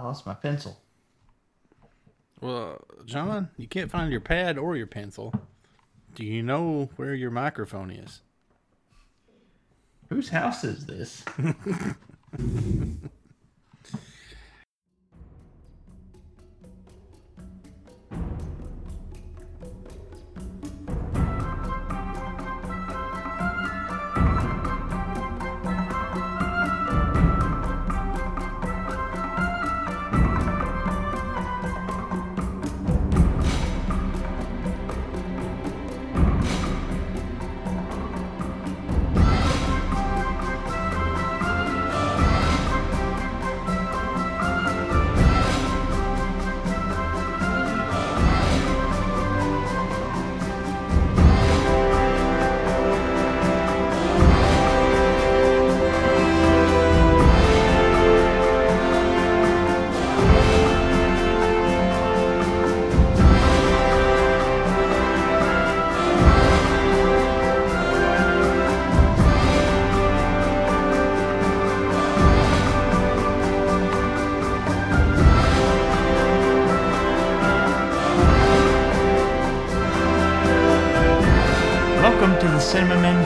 I lost my pencil. Well, uh, John, you can't find your pad or your pencil. Do you know where your microphone is? Whose house is this?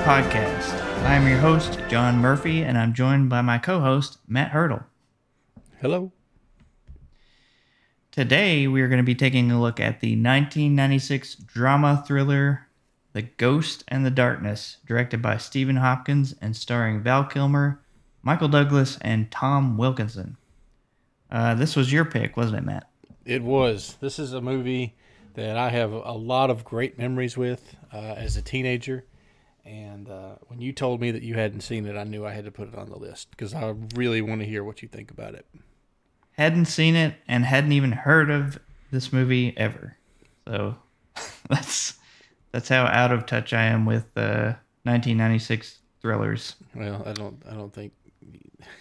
Podcast. I am your host, John Murphy, and I'm joined by my co host, Matt Hurdle. Hello. Today, we are going to be taking a look at the 1996 drama thriller, The Ghost and the Darkness, directed by Stephen Hopkins and starring Val Kilmer, Michael Douglas, and Tom Wilkinson. Uh, this was your pick, wasn't it, Matt? It was. This is a movie that I have a lot of great memories with uh, as a teenager. And uh, when you told me that you hadn't seen it, I knew I had to put it on the list because I really want to hear what you think about it. Hadn't seen it and hadn't even heard of this movie ever. So that's that's how out of touch I am with uh, 1996 thrillers. Well, I don't. I don't think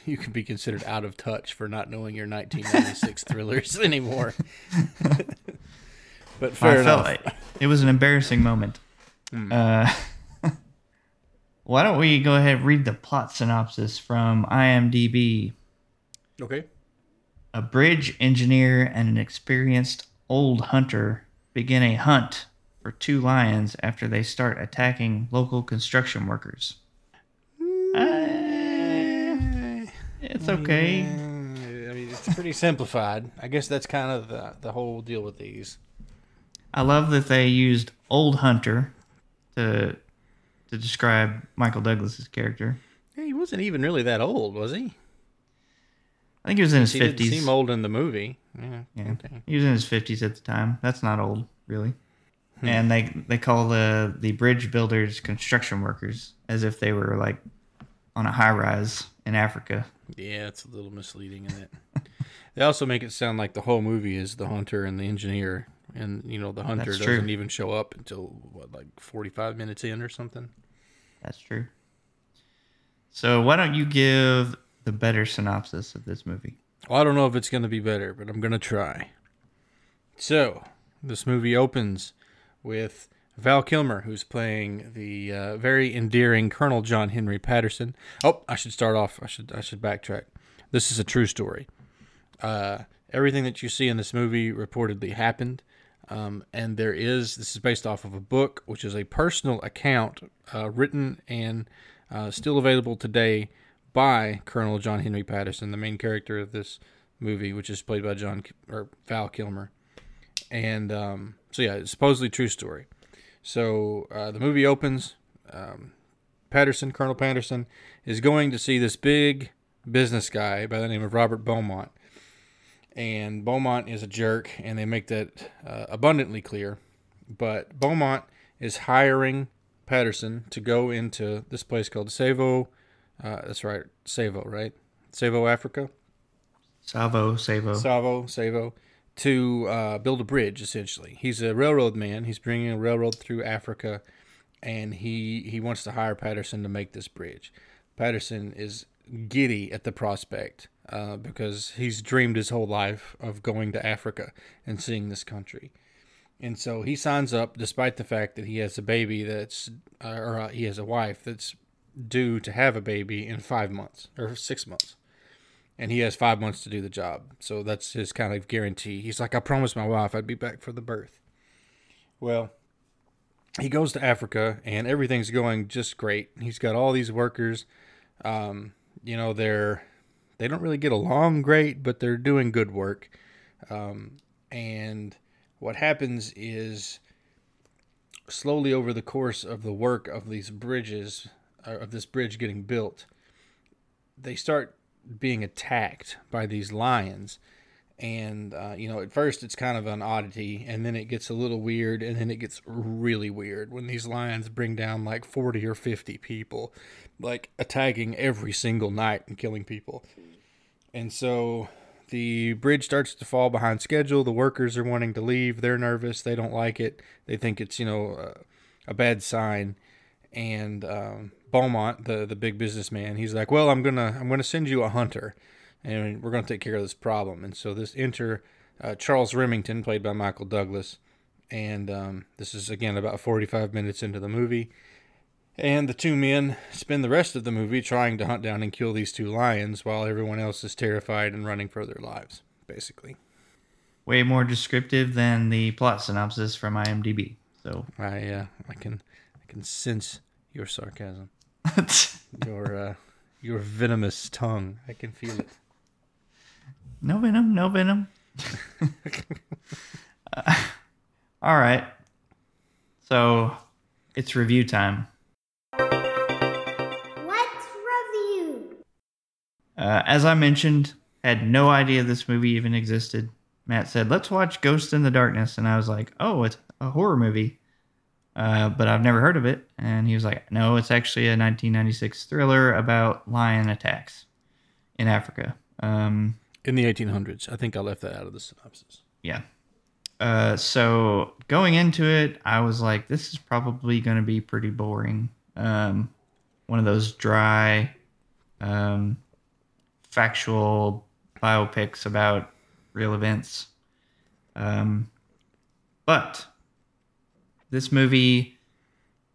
you can be considered out of touch for not knowing your 1996 thrillers anymore. but fair I enough. felt like it was an embarrassing moment. Uh, why don't we go ahead and read the plot synopsis from IMDb? okay. A bridge engineer and an experienced old hunter begin a hunt for two lions after they start attacking local construction workers. Uh, it's okay. I mean, it's pretty simplified. I guess that's kind of the the whole deal with these. I love that they used old hunter to to describe Michael Douglas's character. Hey, he wasn't even really that old, was he? I think he was in his fifties. seem old in the movie. Yeah. Yeah, okay. he was in his fifties at the time. That's not old, really. Hmm. And they they call the the bridge builders construction workers as if they were like on a high rise in Africa. Yeah, it's a little misleading in it. they also make it sound like the whole movie is the hunter and the engineer, and you know the hunter That's doesn't true. even show up until what, like forty-five minutes in or something. That's true. So why don't you give the better synopsis of this movie? Well, I don't know if it's going to be better, but I'm going to try. So, this movie opens with Val Kilmer, who's playing the uh, very endearing Colonel John Henry Patterson. Oh, I should start off. I should I should backtrack. This is a true story. Uh, everything that you see in this movie reportedly happened, um, and there is this is based off of a book, which is a personal account uh, written and uh, still available today by Colonel John Henry Patterson, the main character of this movie, which is played by John or Val Kilmer. And um, so, yeah, it's supposedly true story. So uh, the movie opens. Um, Patterson, Colonel Patterson, is going to see this big business guy by the name of Robert Beaumont. And Beaumont is a jerk, and they make that uh, abundantly clear. But Beaumont is hiring Patterson to go into this place called Savo. Uh, that's right, Savo, right? Savo, Africa. Salvo, Savo. Savo, Savo, to uh, build a bridge. Essentially, he's a railroad man. He's bringing a railroad through Africa, and he he wants to hire Patterson to make this bridge. Patterson is giddy at the prospect uh, because he's dreamed his whole life of going to Africa and seeing this country. And so he signs up, despite the fact that he has a baby that's, uh, or uh, he has a wife that's due to have a baby in five months or six months. and he has five months to do the job. So that's his kind of guarantee. He's like, I promised my wife I'd be back for the birth. Well, he goes to Africa, and everything's going just great. He's got all these workers. Um, you know, they're they don't really get along great, but they're doing good work. Um, and what happens is slowly over the course of the work of these bridges, uh, of this bridge getting built, they start being attacked by these lions. And, uh, you know, at first it's kind of an oddity, and then it gets a little weird, and then it gets really weird when these lions bring down like 40 or 50 people, like attacking every single night and killing people. And so the bridge starts to fall behind schedule. The workers are wanting to leave. They're nervous. They don't like it. They think it's, you know, uh, a bad sign. And um, Beaumont, the the big businessman, he's like, "Well, I'm gonna I'm gonna send you a hunter, and we're gonna take care of this problem." And so this enter uh, Charles Remington, played by Michael Douglas, and um, this is again about 45 minutes into the movie. And the two men spend the rest of the movie trying to hunt down and kill these two lions while everyone else is terrified and running for their lives, basically. Way more descriptive than the plot synopsis from IMDb. So I uh, I can I can sense your sarcasm. your uh, your venomous tongue. I can feel it. No venom, no venom. uh, all right. So it's review time. Let's review. Uh, as I mentioned, had no idea this movie even existed. Matt said, "Let's watch Ghost in the Darkness," and I was like, "Oh, it's a horror movie," uh, but I've never heard of it. And he was like, "No, it's actually a 1996 thriller about lion attacks in Africa." Um, In the 1800s. I think I left that out of the synopsis. yeah. Uh, so going into it, I was like, this is probably going to be pretty boring. Um, one of those dry, um, factual biopics about real events. Um, but this movie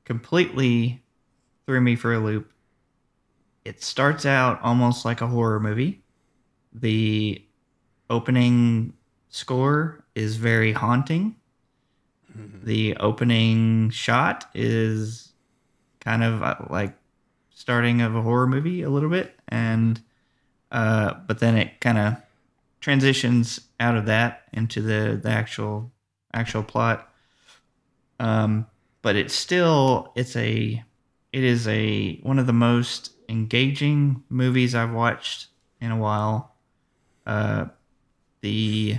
completely threw me for a loop. It starts out almost like a horror movie. The opening score is very haunting. The opening shot is kind of uh, like starting of a horror movie a little bit, and uh, but then it kind of transitions out of that into the the actual actual plot. Um, but it's still it's a it is a one of the most engaging movies I've watched in a while. Uh, the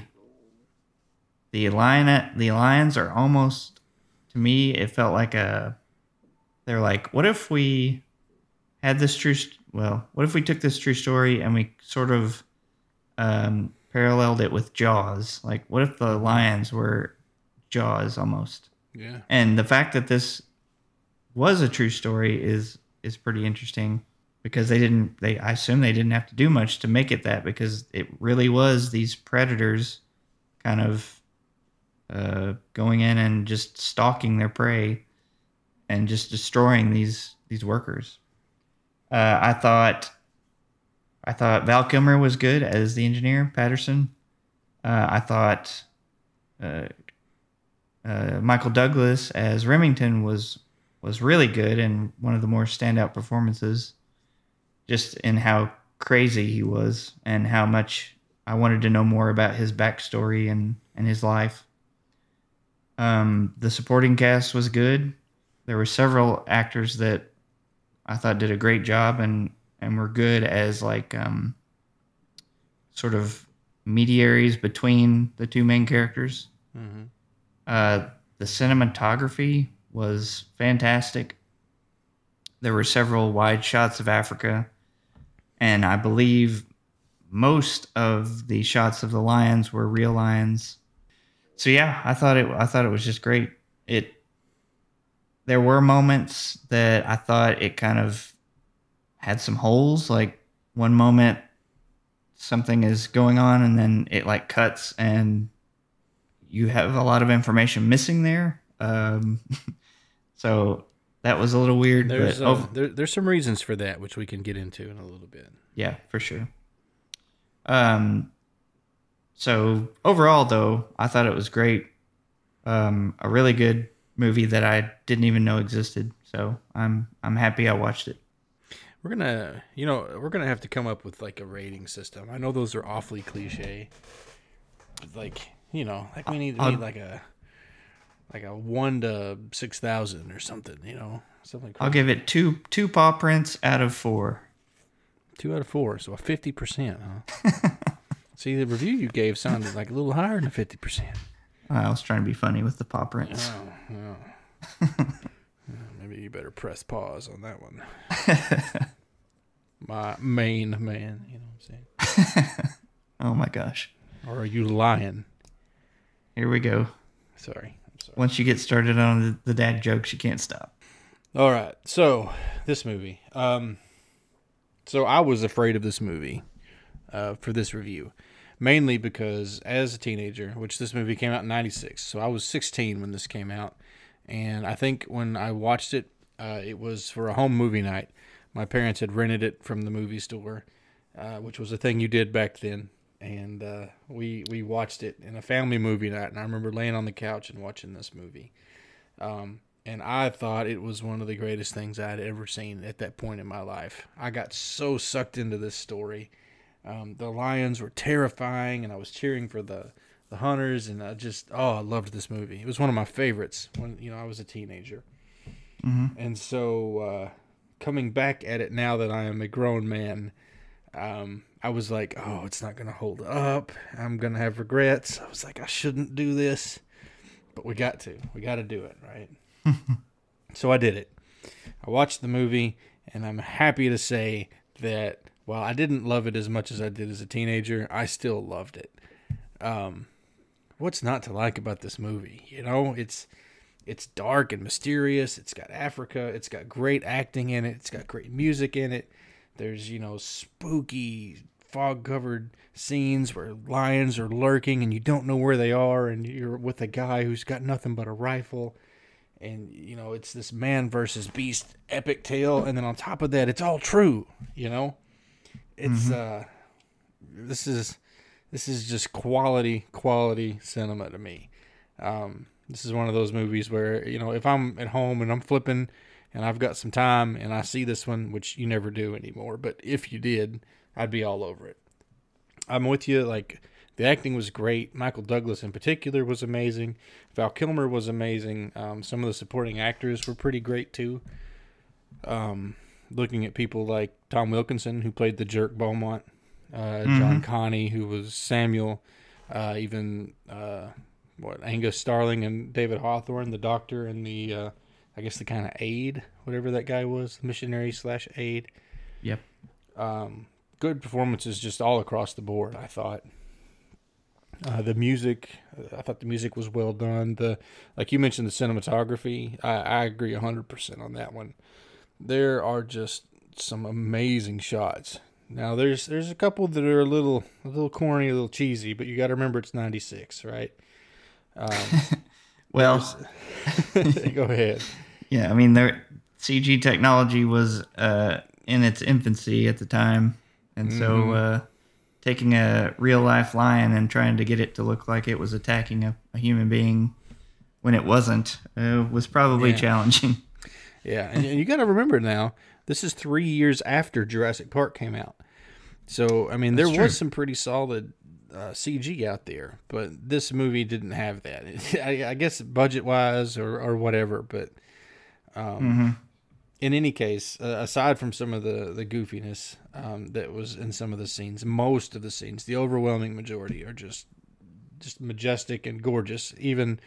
the lion the lions are almost to me it felt like a they're like what if we had this true st- well what if we took this true story and we sort of um, paralleled it with jaws? Like what if the lions were jaws almost? Yeah. and the fact that this was a true story is is pretty interesting because they didn't they I assume they didn't have to do much to make it that because it really was these predators kind of uh, going in and just stalking their prey and just destroying these these workers. Uh, I thought I thought Val Kilmer was good as the engineer Patterson. Uh, I thought uh, uh, Michael Douglas as Remington was was really good and one of the more standout performances, just in how crazy he was and how much I wanted to know more about his backstory and and his life. Um, the supporting cast was good. There were several actors that I thought did a great job and and were good as like um, sort of mediaries between the two main characters. Mm-hmm. Uh, the cinematography was fantastic. There were several wide shots of Africa, and I believe most of the shots of the lions were real lions. So yeah, I thought it. I thought it was just great. It. There were moments that I thought it kind of had some holes. Like one moment, something is going on, and then it like cuts and you have a lot of information missing there. Um, so that was a little weird. There's but uh, ov- there, there's some reasons for that which we can get into in a little bit. yeah, for sure. Um, so overall, though, I thought it was great. Um, a really good movie that I didn't even know existed. So I'm I'm happy I watched it. We're gonna, you know, we're gonna have to come up with like a rating system. I know those are awfully cliche. Like, you know, like we need, we I'll- need like a, like a one to six thousand or something. You know, something. I'll give it two two paw prints out of four. Two out of four, so a fifty percent, huh? See, the review you gave sounded like a little higher than fifty percent. I was trying to be funny with the paw prints. Oh, oh. Yeah, Maybe you better press pause on that one. My main man, you know what I'm saying? Oh my gosh. Or are you lying? Here we go. Sorry. Sorry. Once you get started on the, the dad jokes, you can't stop. All right. So, this movie. Um so I was afraid of this movie uh for this review. Mainly because as a teenager, which this movie came out in 96. So I was 16 when this came out. And I think when I watched it, uh, it was for a home movie night. My parents had rented it from the movie store, uh, which was a thing you did back then. And uh, we we watched it in a family movie night. And I remember laying on the couch and watching this movie. Um, and I thought it was one of the greatest things I had ever seen at that point in my life. I got so sucked into this story. Um, the lions were terrifying, and I was cheering for the the hunters, and I just oh, I loved this movie. It was one of my favorites when you know I was a teenager. And so, uh, coming back at it now that I am a grown man, um, I was like, oh, it's not gonna hold up. I'm gonna have regrets. I was like, I shouldn't do this, but we got to. We got to do it, right? so I did it. I watched the movie, and I'm happy to say that while I didn't love it as much as I did as a teenager, I still loved it. Um, what's not to like about this movie? You know, it's it's dark and mysterious. It's got Africa. It's got great acting in it. It's got great music in it. There's, you know, spooky fog covered scenes where lions are lurking and you don't know where they are and you're with a guy who's got nothing but a rifle and you know it's this man versus beast epic tale and then on top of that it's all true you know it's uh this is this is just quality quality cinema to me. Um this is one of those movies where you know if i'm at home and i'm flipping and i've got some time and i see this one which you never do anymore but if you did i'd be all over it. I'm with you like the acting was great. Michael douglas in particular was amazing. Val kilmer was amazing. Um, some of the supporting actors were pretty great too. Um, looking at people like tom wilkinson who played the jerk beaumont uh, John Kani who was samuel uh, even uh, what Angus Starling and David Hawthorne, the doctor and the uh, I guess the kind of aide, whatever that guy was, missionary slash aide. Yep. Um, good performances just all across the board. I thought. Uh, the music, I thought the music was well done. The like you mentioned, the cinematography. I, I agree hundred percent on that one. There are just some amazing shots. Now there's there's a couple that are a little a little corny, a little cheesy, but you got to remember it's '96, right? Um, Well, go ahead. yeah, I mean, their CG technology was uh, in its infancy at the time, and so uh, taking a real life lion and trying to get it to look like it was attacking a, a human being when it wasn't uh, was probably Yeah. challenging. Yeah, and, and you got to remember now, this is three years after Jurassic Park came out. So I mean, there true. was some pretty solid uh, CG out there, but this movie didn't have that. I, I guess budget wise or or whatever, but um, in any case, uh, aside from some of the the goofiness um, that was in some of the scenes, most of the scenes, the overwhelming majority, are just just majestic and gorgeous. Even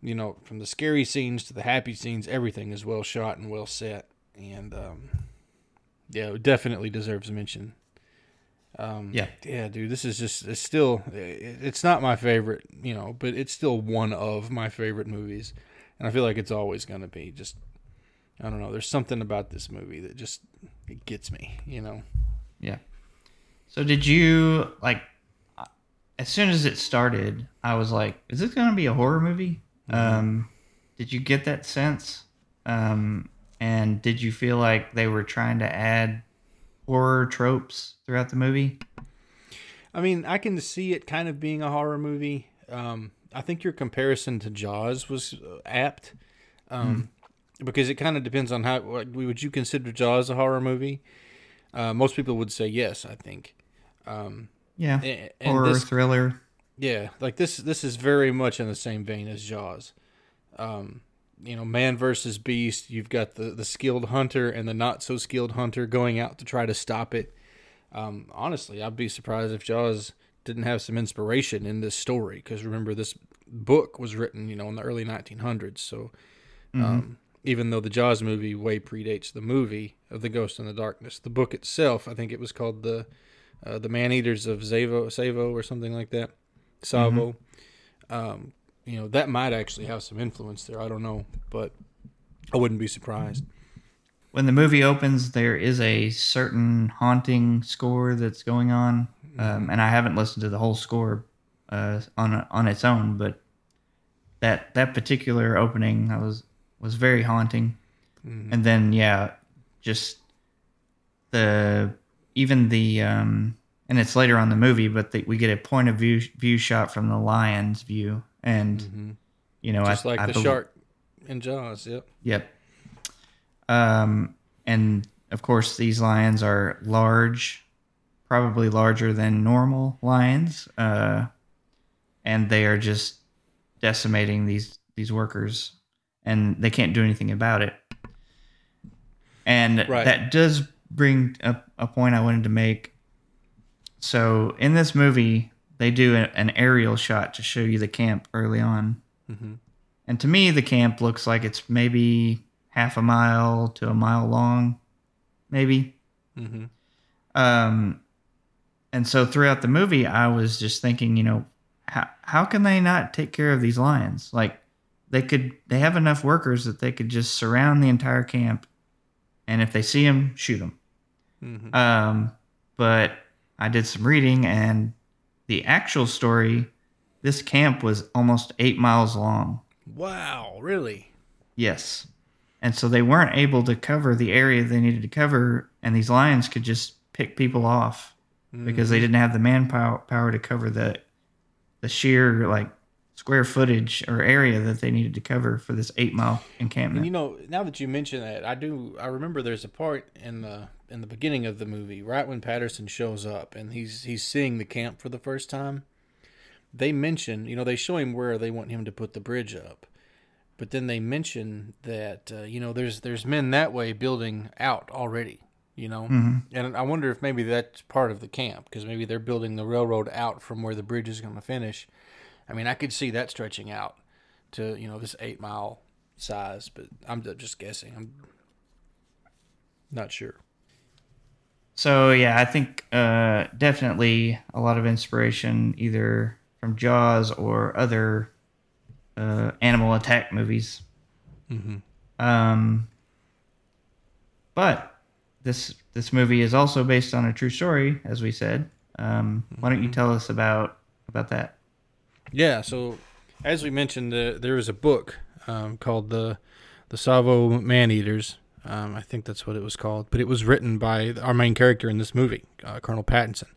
you know, from the scary scenes to the happy scenes, everything is well shot and well set, and um, yeah, it definitely deserves mention. Um, Yeah. yeah, dude, this is just it's still it's not my favorite, you know, but it's still one of my favorite movies, and I feel like it's always gonna be. Just I don't know, there's something about this movie that just it gets me, you know. Yeah. So did you like? As soon as it started, I was like, "Is this going to be a horror movie?" Um, did you get that sense? Um, and did you feel like they were trying to add horror tropes throughout the movie? I mean, I can see it kind of being a horror movie. Um, I think your comparison to Jaws was uh, apt, um, because it kind of depends on how. Would you consider Jaws a horror movie? Uh, most people would say yes. I think. Um, Yeah. a- and Horror, this- thriller. Yeah, like this this is very much in the same vein as Jaws. Um, you know, man versus beast. You've got the the skilled hunter and the not so skilled hunter going out to try to stop it. Um, honestly, I'd be surprised if Jaws didn't have some inspiration in this story because remember this book was written, you know, in the early 1900s. So, um, even though the Jaws movie way predates the movie of the Ghost in the Darkness, the book itself, I think it was called the uh, the Man Eaters of Zavo, Tsavo or something like that. Tsavo. Um, you know, that might actually have some influence there. I don't know, but I wouldn't be surprised. When the movie opens, there is a certain haunting score that's going on, um, and I haven't listened to the whole score uh, on on its own, but that that particular opening I was was very haunting. And then yeah, just the even the um, and it's later on the movie, but the, we get a point of view view shot from the lion's view, and you know, Just I, like I the shark in Jaws. Yep. Yep. Um, and of course, these lions are large, probably larger than normal lions, uh, and they are just decimating these these workers, and they can't do anything about it. And Right. that does bring up a point I wanted to make. So in this movie, they do a, an aerial shot to show you the camp early on. And to me, the camp looks like it's maybe half a mile to a mile long, maybe. Mm-hmm. Um, and so throughout the movie, I was just thinking, you know, how how can they not take care of these lions? Like they could, they have enough workers that they could just surround the entire camp, and if they see them, shoot them. Mm-hmm. Um, but I did some reading, and the actual story, this camp was almost eight miles long. Wow, really? Yes. And so they weren't able to cover the area they needed to cover, and these lions could just pick people off because they mm. didn't have the manpower power to cover the the sheer like square footage or area that they needed to cover for this eight mile encampment. And you know, now that you mention that, I do. I remember there's a part in the in the beginning of the movie, right when Patterson shows up and he's he's seeing the camp for the first time. They mention, you know, they show him where they want him to put the bridge up, but then they mention that uh, you know there's there's men that way building out already. You know, and I wonder if maybe that's part of the camp because maybe they're building the railroad out from where the bridge is going to finish. I mean, I could see that stretching out to you know this eight mile size, but I'm just guessing. I'm not sure. So yeah, I think uh, definitely a lot of inspiration either from Jaws or other uh, animal attack movies. Um, but this this movie is also based on a true story, as we said. Um, why don't you tell us about about that? Yeah. So as we mentioned, uh, there is a book um, called the the Tsavo Man Eaters. Um, I think that's what it was called, but it was written by our main character in this movie, uh, Colonel Patterson.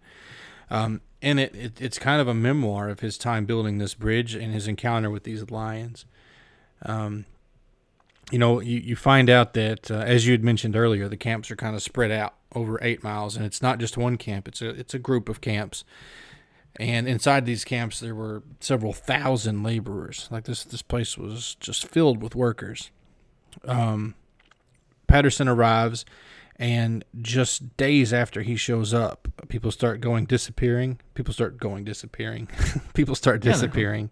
Um, and it, it it's kind of a memoir of his time building this bridge and his encounter with these lions. Um, you know, you, you find out that uh, as you had mentioned earlier, the camps are kind of spread out over eight miles, and it's not just one camp; it's a it's a group of camps. And inside these camps, there were several thousand laborers. Like this, this place was just filled with workers. Um, Patterson arrives, and just days after he shows up, people start going disappearing. People start going disappearing. people start disappearing,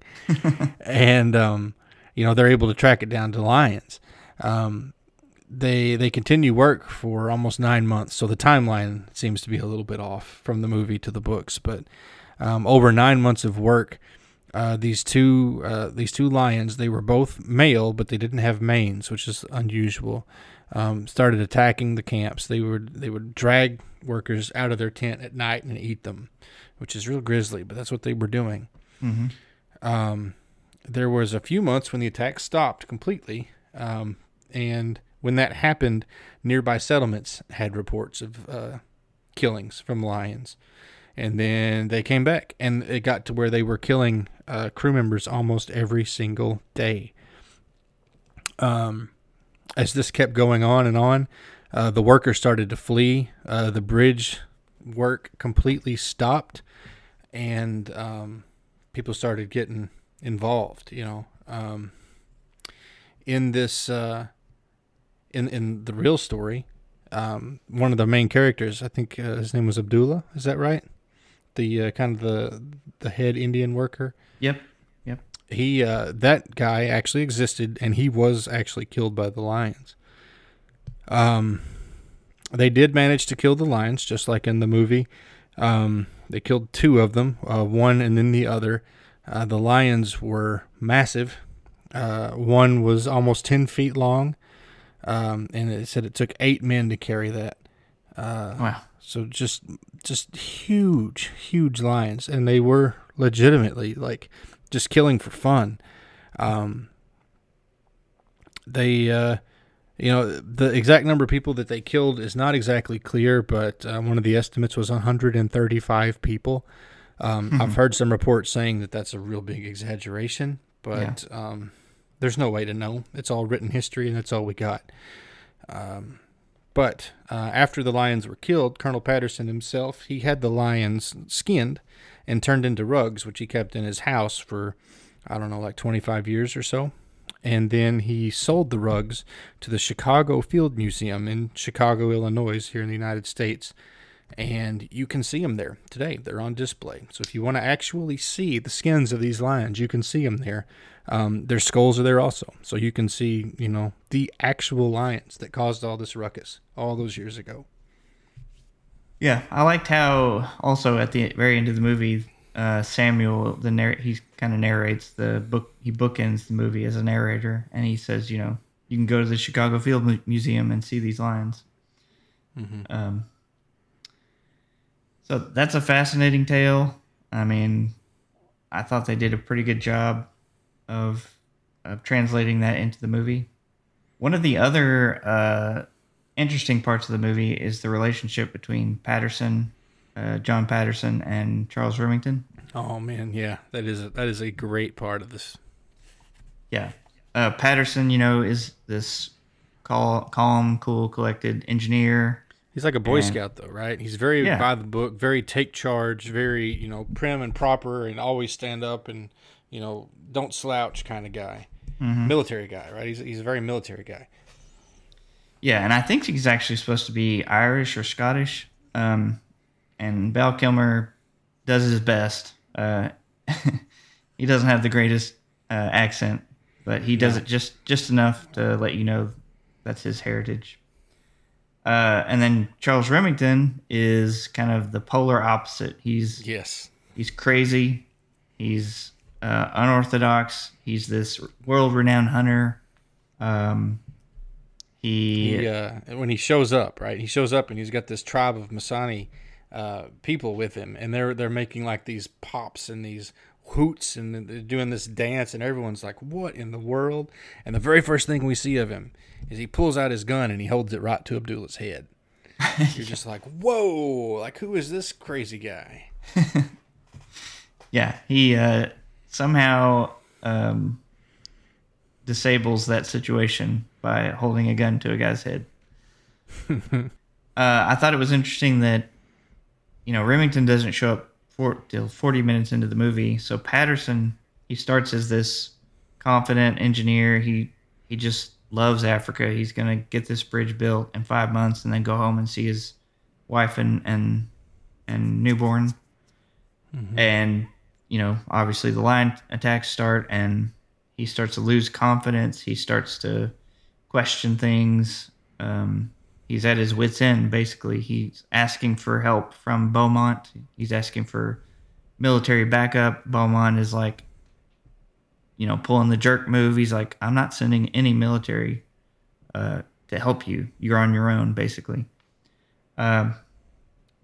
and um, you know they're able to track it down to lions. Um, they they continue work for almost nine months, so the timeline seems to be a little bit off from the movie to the books. But um, over nine months of work, uh, these two uh, these two lions they were both male, but they didn't have manes, which is unusual. Um, started attacking the camps. They would they would drag workers out of their tent at night and eat them, which is real grisly. But that's what they were doing. Um, there was a few months when the attacks stopped completely, um, and when that happened, nearby settlements had reports of uh, killings from lions, and then they came back, and it got to where they were killing uh, crew members almost every single day. Um, as this kept going on and on, uh, the workers started to flee. Uh, the bridge work completely stopped, and um, people started getting involved. You know, um, in this, uh, in in the real story, um, one of the main characters, I think uh, his name was Abdullah. Is that right? The uh, kind of the the head Indian worker. Yep. He uh, that guy actually existed, and he was actually killed by the lions. Um, they did manage to kill the lions, just like in the movie. Um, they killed two of them, uh, one and then the other. Uh, the lions were massive. Uh, one was almost 10 feet long, um, and it said it took eight men to carry that. Uh, Wow. so just just huge, huge lions, and they were legitimately like just killing for fun. Um, they, uh, you know, the exact number of people that they killed is not exactly clear, but uh, one of the estimates was 135 people. Um, I've heard some reports saying that that's a real big exaggeration, but um, there's no way to know. It's all written history, and that's all we got. Um, but uh, after the lions were killed, Colonel Patterson himself he had the lions skinned and turned into rugs, which he kept in his house for I don't know, like 25 years or so. And then he sold the rugs to the Chicago Field Museum in Chicago, Illinois, here in the United States. And you can see them there today. They're on display. So if you want to actually see the skins of these lions, you can see them there. Um, their skulls are there also. So you can see, you know, the actual lions that caused all this ruckus all those years ago. Yeah, I liked how also at the very end of the movie, uh, Samuel the narr- he kind of narrates the book. He bookends the movie as a narrator, and he says, you know, you can go to the Chicago Field Mu- Museum and see these lions. Um, so that's a fascinating tale. I mean, I thought they did a pretty good job of of translating that into the movie. One of the other uh, interesting parts of the movie is the relationship between Patterson, uh, John Patterson, and Charles Remington. Oh man, yeah, that is a, that is a great part of this. Yeah, uh, Patterson, you know, is this cal- calm, cool, collected engineer. He's like a Boy And- Scout, though, right? He's very Yeah. by the book, very take charge, very you know prim and proper, and always stand up and you know don't slouch kind of guy. Military guy, right? He's he's a very military guy. Yeah, and I think he's actually supposed to be Irish or Scottish. Um, and Val Kilmer does his best. Uh, he doesn't have the greatest uh, accent, but he does it just just enough to let you know that's his heritage. Uh, and then Charles Remington is kind of the polar opposite. He's Yes. he's crazy. He's uh, unorthodox. He's this world-renowned hunter. Um, he, He, uh, when he shows up, right? He shows up and he's got this tribe of Masani uh, people with him, and they're they're making like these pops and these hoots, and they're doing this dance, and everyone's like, "What in the world?" And the very first thing we see of him is he pulls out his gun and he holds it right to Abdullah's head. You're just like, "Whoa! Like, who is this crazy guy?" Yeah, he uh, somehow um, disables that situation by holding a gun to a guy's head. uh, I thought it was interesting that you know Remington doesn't show up for, till 40 minutes into the movie. So Patterson, he starts as this confident engineer. He he just loves Africa. He's gonna get this bridge built in five months and then go home and see his wife and and and newborn and you know obviously the lion attacks start and he starts to lose confidence he starts to question things um, he's at his wits end basically he's asking for help from beaumont he's asking for military backup beaumont is like you know pulling the jerk move he's like i'm not sending any military uh, to help you you're on your own basically um,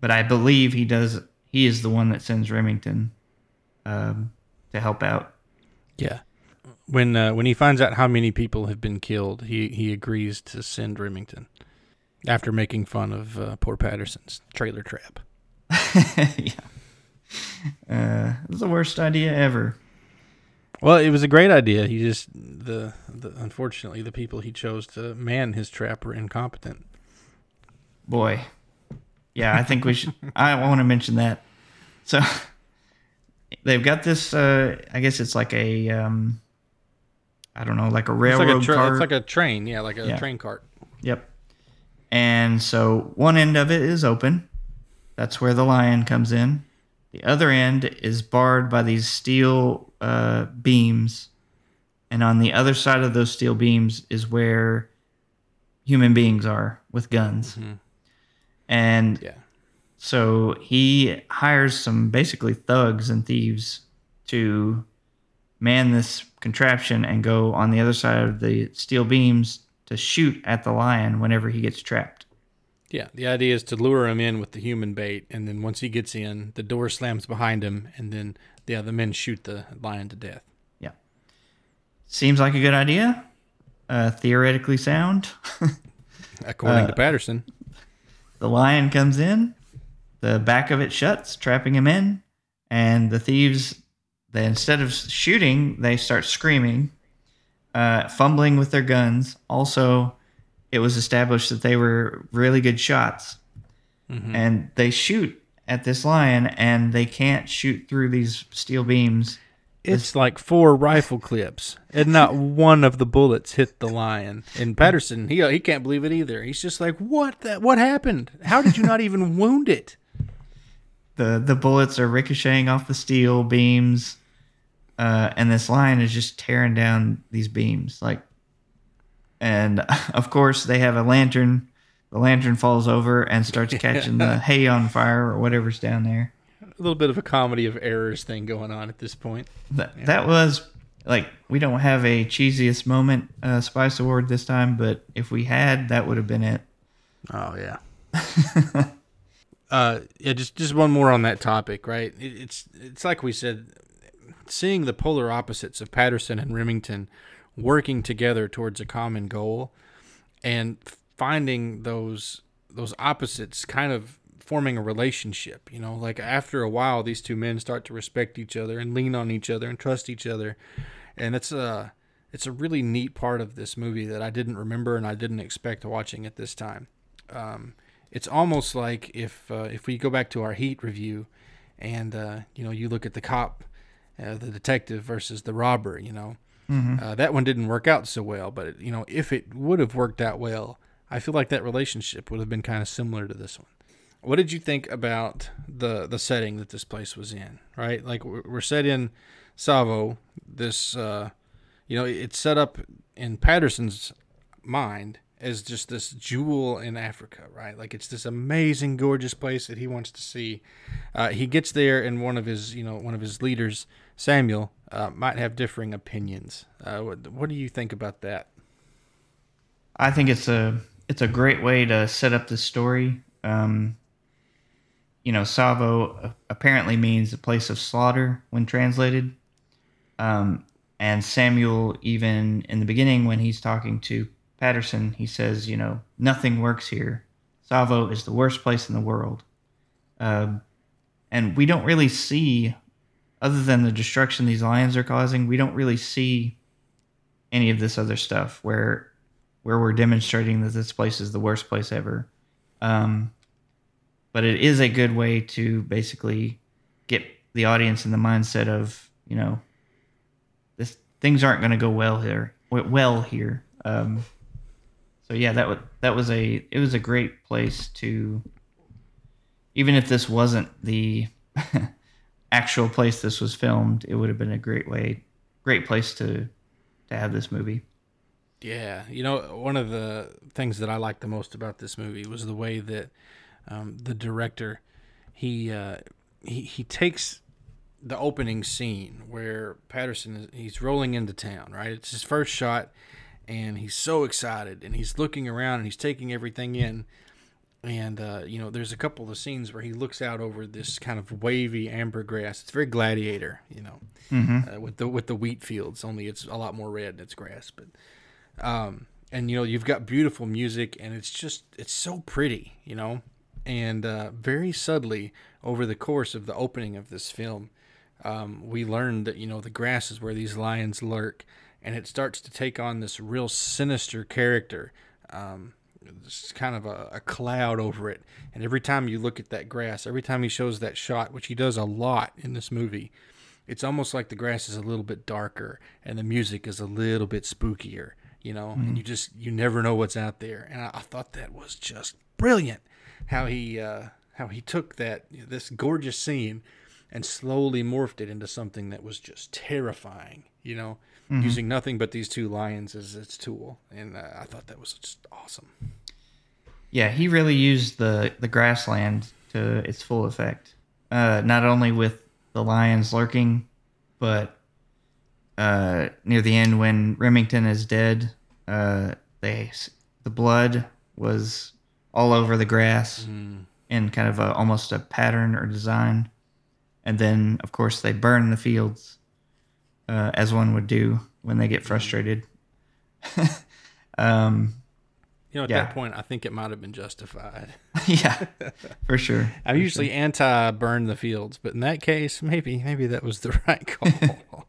but I believe he does. He is the one that sends Remington um, to help out. Yeah. When uh, when he finds out how many people have been killed, he, he agrees to send Remington after making fun of uh, poor Patterson's trailer trap. yeah. Uh, it was the worst idea ever. Well, it was a great idea. He just the, the unfortunately the people he chose to man his trap were incompetent. Boy. Yeah, I think we should. I want to mention that. So they've got this. Uh, I guess it's like a. Um, I don't know, like a It's railroad like a tra- cart. it's like a train, yeah, like a Yeah. train cart. Yep. And so one end of it is open. That's where the lion comes in. The other end is barred by these steel uh, beams. And on the other side of those steel beams is where human beings are with guns. And Yeah. so he hires some basically thugs and thieves to man this contraption and go on the other side of the steel beams to shoot at the lion whenever he gets trapped. Yeah, the idea is to lure him in with the human bait, and then once he gets in, the door slams behind him, and then the other men shoot the lion to death. Yeah. Seems like a good idea. Uh, theoretically sound. According Uh, to Patterson, the lion comes in, the back of it shuts, trapping him in, and the thieves, they instead of shooting, they start screaming, uh, fumbling with their guns. Also, it was established that they were really good shots, and they shoot at this lion, and they can't shoot through these steel beams. it's like four rifle clips, and not one of the bullets hit the lion. And Patterson, he he can't believe it either. He's just like, "What? That? What happened? How did you not even wound it?" the the bullets are ricocheting off the steel beams uh, and this lion is just tearing down these beams like and of course they have a lantern the lantern falls over and starts catching the hay on fire or whatever's down there A little bit of a comedy of errors thing going on at this point. that, that was like we don't have a cheesiest moment uh, spice award this time but if we had that would have been it Oh yeah. uh, yeah. Just just one more on that topic, right? It, it's it's like we said, seeing the polar opposites of Patterson and Remington working together towards a common goal, and finding those those opposites kind of forming a relationship. You know, like after a while, these two men start to respect each other and lean on each other and trust each other, and it's a it's a really neat part of this movie that I didn't remember and I didn't expect watching it this time um, it's almost like if uh, if we go back to our Heat review, and uh, you know you look at the cop, uh, the detective versus the robber, you know, uh, that one didn't work out so well. But you know if it would have worked out well, I feel like that relationship would have been kind of similar to this one. What did you think about the the setting that this place was in? Right, like we're we're set in Tsavo. This uh, you know it's set up in Patterson's mind as just this jewel in Africa, right? Like it's this amazing, gorgeous place that he wants to see. Uh, he gets there, and one of his, you know, one of his leaders, Samuel, uh, might have differing opinions. Uh, what, what do you think about that? I think it's a it's a great way to set up the story. Um, you know, Tsavo apparently means a place of slaughter when translated. Um, and Samuel, even in the beginning when he's talking to Patterson, he says, you know, nothing works here. Tsavo is the worst place in the world. Um, and we don't really see, other than the destruction these lions are causing, we don't really see any of this other stuff where where we're demonstrating that this place is the worst place ever. Um, but it is a good way to basically get the audience in the mindset of you know this things aren't going to go well here well here. Um, so yeah, that was that was a it was a great place to even if this wasn't the actual place this was filmed, it would have been a great way great place to to have this movie. Yeah, you know, one of the things that I liked the most about this movie was the way that um, the director he uh, he he takes the opening scene where Patterson is he's rolling into town, right? It's his first shot, and he's so excited, and he's looking around and he's taking everything in. And uh, you know, there's a couple of scenes where he looks out over this kind of wavy amber grass. It's very gladiator, you know, uh, with the with the wheat fields. Only it's a lot more red and it's grass, but um, and you know you've got beautiful music and it's just it's so pretty you know And uh, very subtly, over the course of the opening of this film, um, we learned that, you know, the grass is where these lions lurk. And it starts to take on this real sinister character. Um, it's kind of a, a cloud over it. And every time you look at that grass, every time he shows that shot, which he does a lot in this movie, it's almost like the grass is a little bit darker and the music is a little bit spookier, you know, and you just, you never know what's out there. And I, I thought that was just brilliant how he, uh, how he took that, this gorgeous scene and slowly morphed it into something that was just terrifying, you know, using nothing but these two lions as its tool. And uh, I thought that was just awesome. Yeah, he really used the the grassland to its full effect. Uh, not only with the lions lurking, but uh, near the end when Remington is dead, uh, they the blood was all over the grass in kind of a, almost a pattern or design, and then of course they burn the fields, uh, as one would do when they get frustrated. um, You know, at Yeah. that point, I think it might have been justified. yeah, for sure. I'm usually anti burn the fields, but in that case, maybe maybe that was the right call.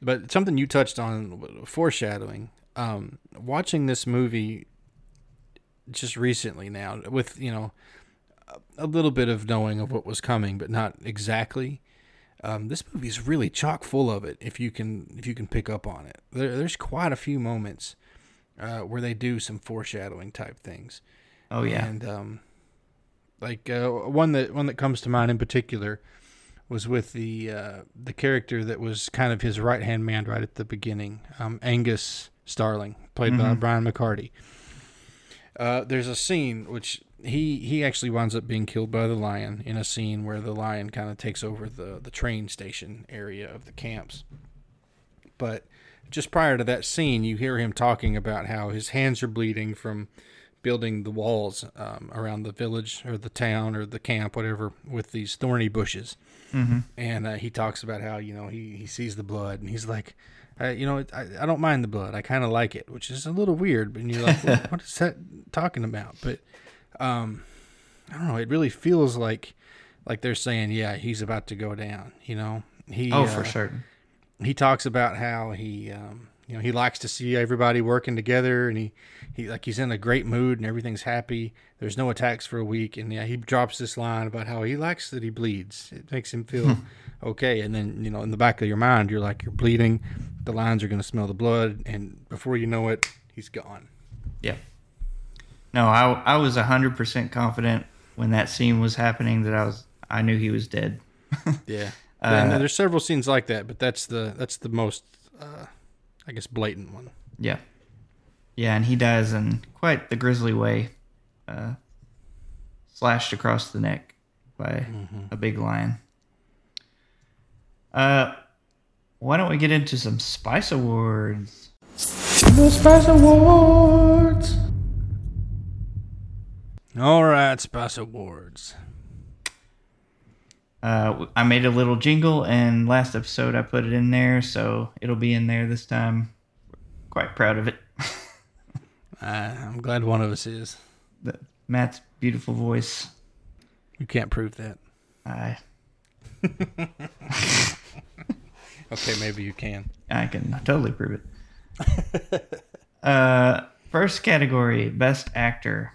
but something you touched on, foreshadowing. Um, watching this movie just recently now, with you know a- a little bit of knowing of what was coming, but not exactly. Um, this movie is really chock full of it. If you can, if you can pick up on it, there, there's quite a few moments uh, where they do some foreshadowing type things. Oh yeah. And um, like uh, one that one that comes to mind in particular was with the uh, the character that was kind of his right hand man right at the beginning, um, Angus Starling, played by Brian McCardie. Uh, there's a scene which he he actually winds up being killed by the lion in a scene where the lion kind of takes over the the train station area of the camps. But just prior to that scene, you hear him talking about how his hands are bleeding from building the walls um, around the village or the town or the camp, whatever, with these thorny bushes. Mm-hmm. And uh, he talks about how you know he, he sees the blood and he's like, uh, you know, I, I don't mind the blood. I kind of like it, which is a little weird. But you're like, what, what is that talking about? But um, I don't know. It really feels like like they're saying, yeah, he's about to go down. You know, he Oh, uh, for certain. He talks about how he um, you know he likes to see everybody working together and he, he like he's in a great mood and everything's happy. There's no attacks for a week. And yeah he drops this line about how he likes that he bleeds. It makes him feel okay. And then you know in the back of your mind you're like you're bleeding. The lines are going to smell the blood. And before you know it he's gone. Yeah. No, I I was hundred percent confident when that scene was happening that I was I knew he was dead. yeah and there's several scenes like that but that's the that's the most uh, i guess blatant one Yeah. Yeah, and he dies in quite the grisly way, uh, slashed across the neck by a big lion. Uh, why don't we get into some Spice Awards? The Spice Awards. All right, Spice Awards. Uh, I made a little jingle, and last episode I put it in there, so it'll be in there this time. Quite proud of it. Uh, I'm glad one of us is. The, Matt's beautiful voice. You can't prove that. I Okay, maybe you can. I can totally prove it. uh, first category, best actor.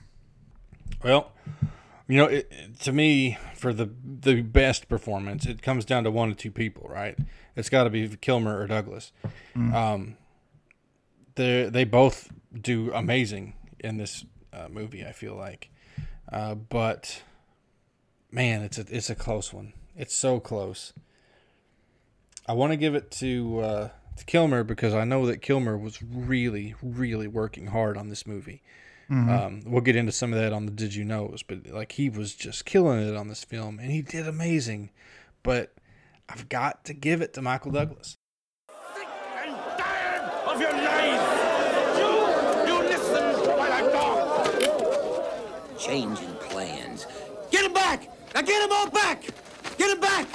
Well, you know, it, to me, for the the best performance, it comes down to one or two people, right? It's got to be Kilmer or Douglas. Um, they they both do amazing in this uh, movie. I feel like, uh, but man, it's a it's a close one. It's so close. I want to give it to uh, to Kilmer because I know that Kilmer was really, really working hard on this movie. Um, we'll get into some of that on the Did You Knows, but like he was just killing it on this film, and he did amazing. But I've got to give it to Michael Douglas. and tired of your lies. You, you listen while I talk. Changing plans. Get him back! Now get him all back! Get him back!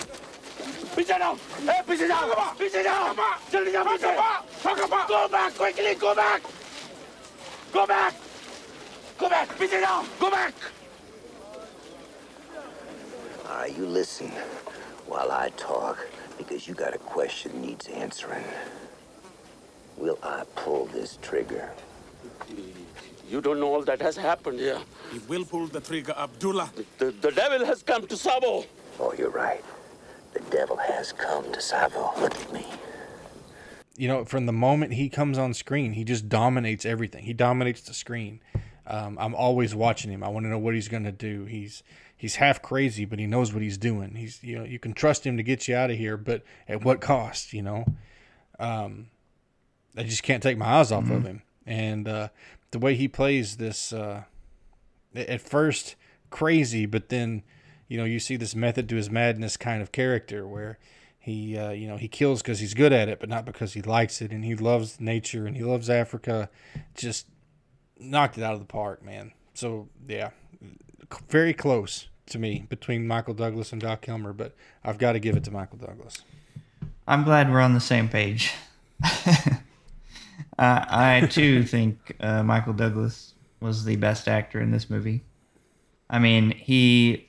Pitch it out. Hey, pitch it out. Pitch it out. Turn it up. Talk about. Go back quickly. Go back. Go back. Go back. Pitch it out. Go back. All right, you listen while I talk, because you got a question needs answering. Will I pull this trigger? You don't know all that has happened here. He will pull the trigger, Abdullah. The, the devil has come to Tsavo. Oh, you're right. The devil has come to Tsavo. Look at me. you know, from the moment he comes on screen, he just dominates everything. He dominates the screen. Um, I'm always watching him. I want to know what he's going to do. He's he's half crazy, but he knows what he's doing. He's you know you can trust him to get you out of here, but at what cost? You know, um, I just can't take my eyes off of him. And uh, the way he plays this, uh, at first crazy, but then you know you see this method to his madness kind of character where he uh, you know he kills because he's good at it, but not because he likes it, and he loves nature and he loves Africa. Just knocked it out of the park, man. So yeah, very close to me between Michael Douglas and Doc Kilmer, but I've got to give it to Michael Douglas. I'm glad we're on the same page. I, I too think uh, Michael Douglas was the best actor in this movie. I mean, he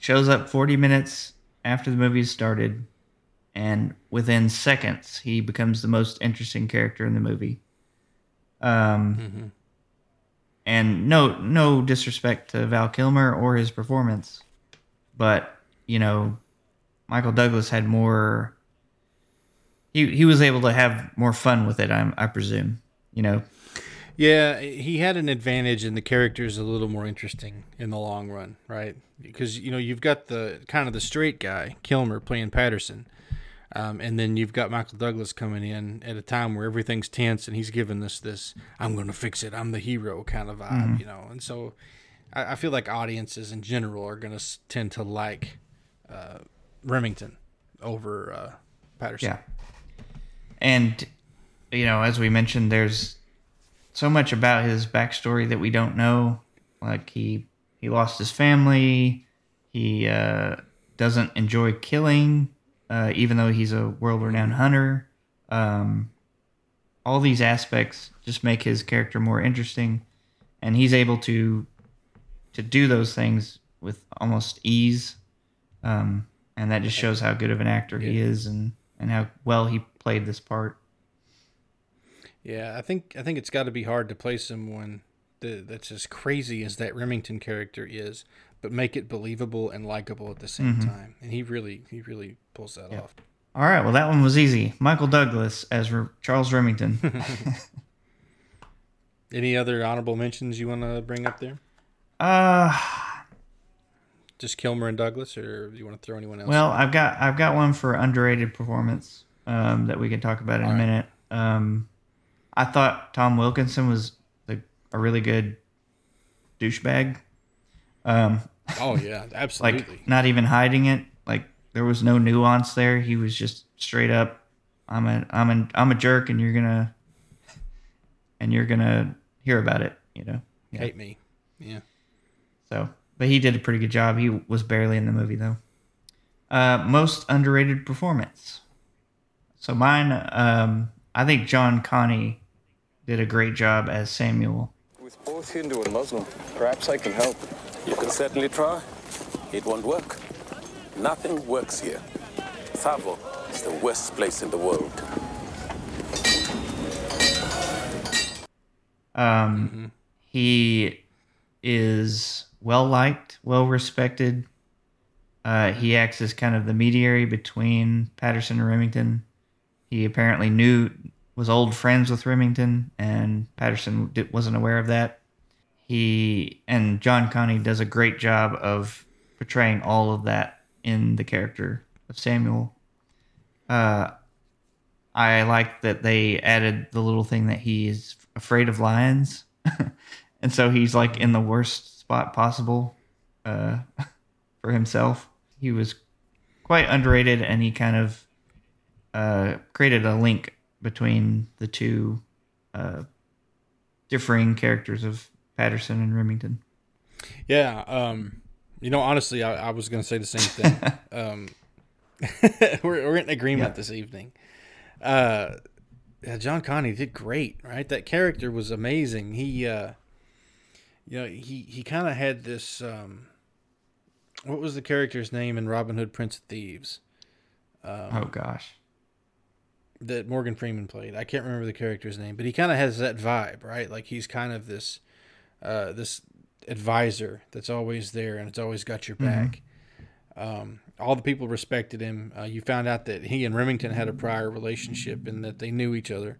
shows up 40 minutes after the movie started, and within seconds, he becomes the most interesting character in the movie. Um, and no, no disrespect to Val Kilmer or his performance, but you know, Michael Douglas had more he he was able to have more fun with it. I I presume. You know. Yeah, he had an advantage, and the character is a little more interesting in the long run, right? Because you know you've got the kind of the straight guy Kilmer playing Patterson, um, and then you've got Michael Douglas coming in at a time where everything's tense, and he's giving us this I'm going to fix it, I'm the hero kind of vibe, you know. And so I, I feel like audiences in general are going to tend to like uh, Remington over uh, Patterson. Yeah. And you know, as we mentioned, there's so much about his backstory that we don't know. Like he he lost his family. He uh, doesn't enjoy killing, uh, even though he's a world-renowned hunter. Um, all these aspects just make his character more interesting, and he's able to to do those things with almost ease. Um, and that just shows how good of an actor he is, and and how well he played this part. Yeah, I think I think it's got to be hard to play someone that, that's as crazy as that Remington character is, but make it believable and likable at the same time. And he really he really pulls that off. All right, well that one was easy. Michael Douglas as Re- Charles Remington. Any other honorable mentions you want to bring up there? uh, Just Kilmer and Douglas, or do you want to throw anyone else? well, I've got I've got one for underrated performance um, that we can talk about in a All right. minute. Um, I thought Tom Wilkinson was the, a really good douchebag. Um, oh yeah, absolutely. like not even hiding it. Like there was no nuance there. He was just straight up. I'm a I'm a I'm a jerk, and you're gonna and you're gonna hear about it. You know. Yeah. Hate me. Yeah. So, but he did a pretty good job. He was barely in the movie though. Uh, most underrated performance. So mine, um, I think John Kani did a great job as Samuel. With both Hindu and Muslim, perhaps I can help. You can certainly try. It won't work. Nothing works here. Tsavo is the worst place in the world. Um, He is well liked, well respected. Uh, he acts as kind of the mediator between Patterson and Remington. He apparently knew was old friends with Remington, and Patterson wasn't aware of that. He and John Kani does a great job of portraying all of that in the character of Samuel. Uh, I like that they added the little thing that he is afraid of lions, and so he's like in the worst spot possible uh, for himself. He was quite underrated, and he kind of uh, created a link between the two uh, differing characters of Patterson and Remington. Yeah. Um, you know, honestly, I, I was going to say the same thing. um, we're, we're in agreement Yeah. this evening. Uh, yeah, John Kani did great, right? That character was amazing. He, uh, you know, he, he kind of had this, um, what was the character's name in Robin Hood Prince of Thieves oh gosh. that Morgan Freeman played? I can't remember the character's name, but he kind of has that vibe, right? Like he's kind of this uh, this advisor that's always there and it's always got your back. Um, all the people respected him. Uh, you found out that he and Remington had a prior relationship and that they knew each other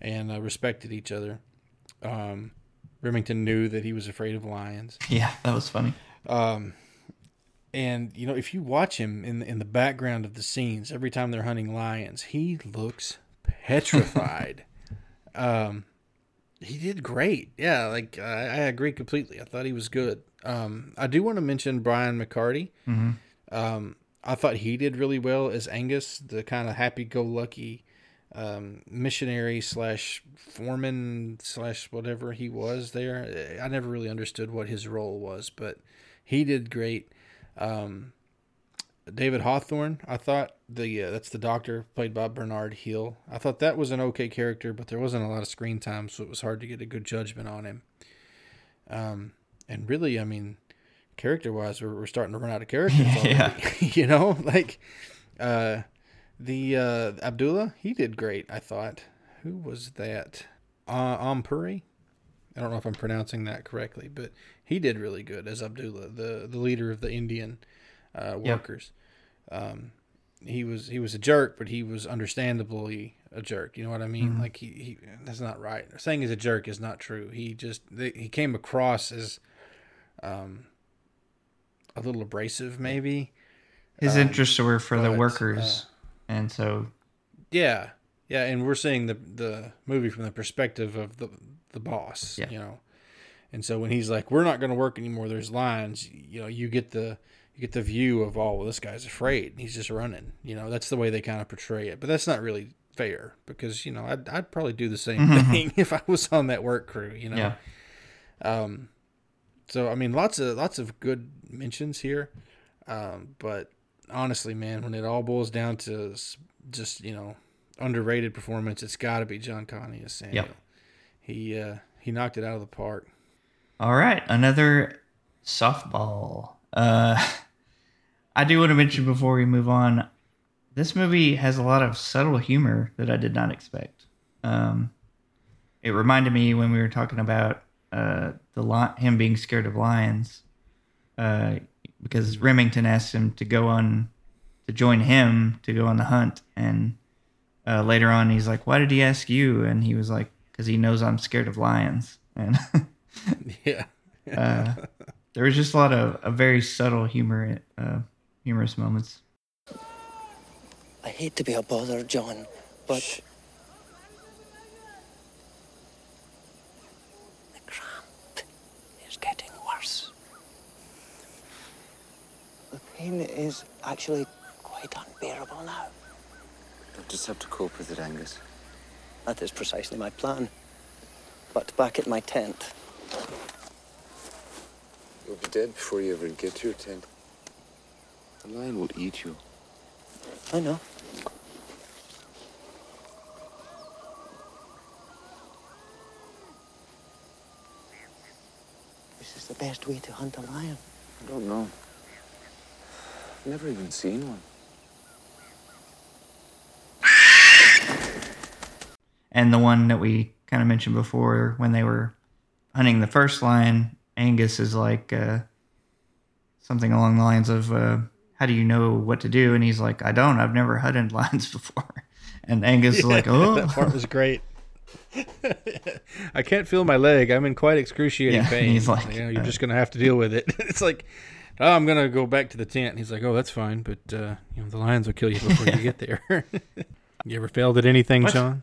and uh, respected each other. Um, Remington knew that he was afraid of lions. Yeah, that was funny. And you know, if you watch him in in the background of the scenes, every time they're hunting lions, he looks petrified. um, he did great. Yeah, like I, I agree completely. I thought he was good. Um, I do want to mention Brian McCardie. Um, I thought he did really well as Angus, the kind of happy-go-lucky um, missionary slash foreman slash whatever he was there. I never really understood what his role was, but he did great. Um, David Hawthorne, I thought the uh, that's the doctor played by Bernard Hill. I thought that was an okay character, but there wasn't a lot of screen time, so it was hard to get a good judgment on him. Um, and really, I mean, character wise, we're, we're starting to run out of characters. Yeah. you know, like uh, the uh, Abdullah, he did great. I thought. Who was that? Uh, Om Puri. I don't know if I'm pronouncing that correctly, but he did really good as Abdullah, the the leader of the Indian uh, workers. Um, he was he was a jerk, but he was understandably a jerk. You know what I mean? Like he, he that's not right. Saying he's a jerk is not true. He just they, he came across as um a little abrasive, maybe. His interests were for the but, workers, and so Yeah, yeah, and we're seeing the the movie from the perspective of the the boss. Yeah. You know, and so when he's like, "We're not going to work anymore," there's lines. You know, you get the you get the view of, "Oh, well, this guy's afraid. He's just running." You know, that's the way they kind of portray it, but that's not really fair because you know I'd I'd probably do the same thing if I was on that work crew. You know. yeah, So I mean, lots of lots of good mentions here, um, but honestly, man, when it all boils down to just you know underrated performance, it's got to be John Kani as Samuel. Yep. He uh, he knocked it out of the park. All right, another softball. Uh, I do want to mention before we move on, this movie has a lot of subtle humor that I did not expect. Um, it reminded me when we were talking about uh, the li- him being scared of lions, uh, because Remington asked him to go on to join him to go on the hunt, and uh, later on he's like, "Why did he ask you?" And he was like, "Because he knows I'm scared of lions." And Yeah, uh, there was just a lot of a very subtle humor, uh, humorous moments. I hate to be a bother, John, but. The cramp is getting worse. The pain is actually quite unbearable now. You'll just have to cope with it, Angus. That is precisely my plan. But back at my tent, You'll be dead before you ever get to your tent. The lion will eat you. I know. This is the best way to hunt a lion. I don't know. I've never even seen one. And the one that we kind of mentioned before, when they were hunting the first lion, Angus is like uh, something along the lines of, uh, "How do you know what to do?" And he's like, "I don't. I've never hunted lions before." And Angus is like, "Oh, that part was great. I can't feel my leg. I'm in quite excruciating Yeah, pain. he's like, you know, you're uh, just gonna have to deal with it. it's like, oh, I'm gonna go back to the tent. And he's like, oh, that's fine, but uh, you know, the lions will kill you before you get there. you ever failed at anything, What? John?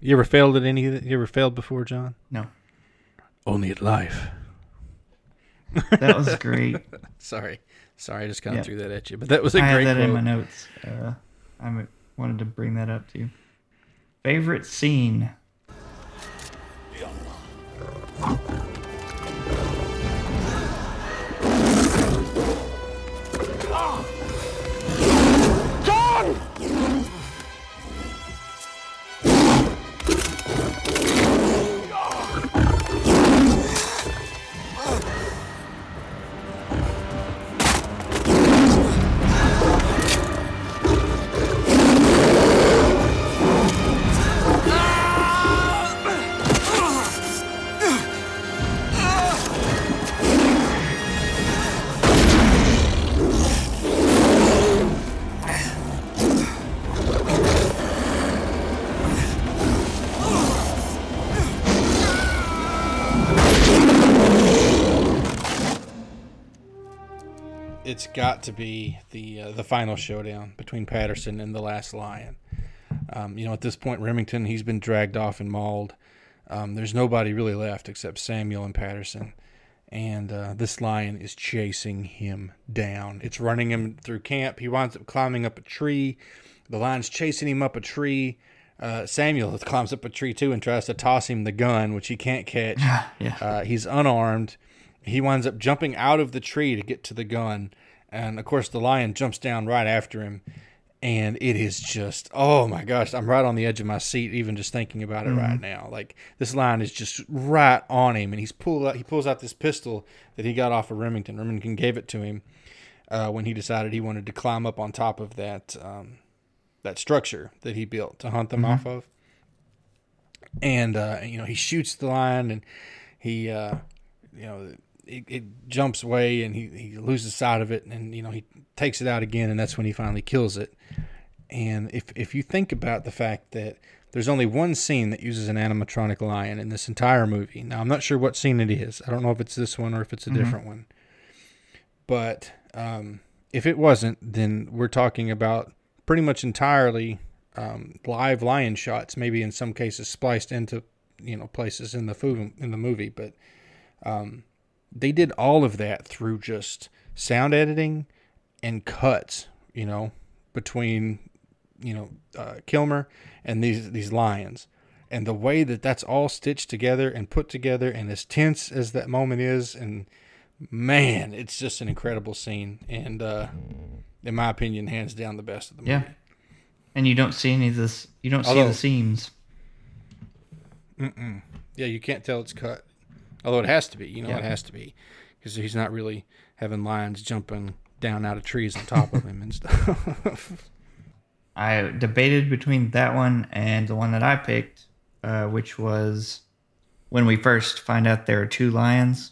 You ever failed at any? You ever failed before, John? no, Only at life. that was great." Sorry, sorry, I just kind of Yeah. threw that at you, but that was a I great I had that in my notes. Uh, I wanted to bring that up to you. Favorite scene? It's got to be the uh, the final showdown between Patterson and the last lion. Um, you know, at this point, Remington he's been dragged off and mauled. Um, there's nobody really left except Samuel and Patterson, and uh, this lion is chasing him down. It's running him through camp. He winds up climbing up a tree. The lion's chasing him up a tree. Uh, Samuel climbs up a tree too and tries to toss him the gun, which he can't catch. yeah. Uh, he's unarmed. He winds up jumping out of the tree to get to the gun. And of course, the lion jumps down right after him. And it is just, oh my gosh, I'm right on the edge of my seat, even just thinking about it right now. Like this lion is just right on him, and he's pulled out, he pulls out this pistol that he got off of Remington. Remington gave it to him uh, when he decided he wanted to climb up on top of that um, that structure that he built to hunt them off of. And uh, you know, he shoots the lion, and he, uh, you know, it, it jumps away, and he, he loses sight of it, and you know, he takes it out again, and that's when he finally kills it. And if if you think about the fact that there's only one scene that uses an animatronic lion in this entire movie. Now I'm not sure what scene it is. I don't know if it's this one or if it's a different one. But um, if it wasn't, then we're talking about pretty much entirely um, live lion shots. Maybe in some cases spliced into you know places in the food in the movie, but um, they did all of that through just sound editing and cuts. You know, between you know uh, Kilmer and these these lions, and the way that that's all stitched together and put together, and as tense as that moment is, and man, it's just an incredible scene, and uh, in my opinion, hands down the best of the movie. Yeah. And you don't see any of this. You don't see the seams. Mm-mm. Yeah, you can't tell it's cut. Although it has to be, you know, Yeah. it has to be, because he's not really having lions jumping down out of trees on top of him and stuff. I debated between that one and the one that I picked, uh, which was when we first find out there are two lions.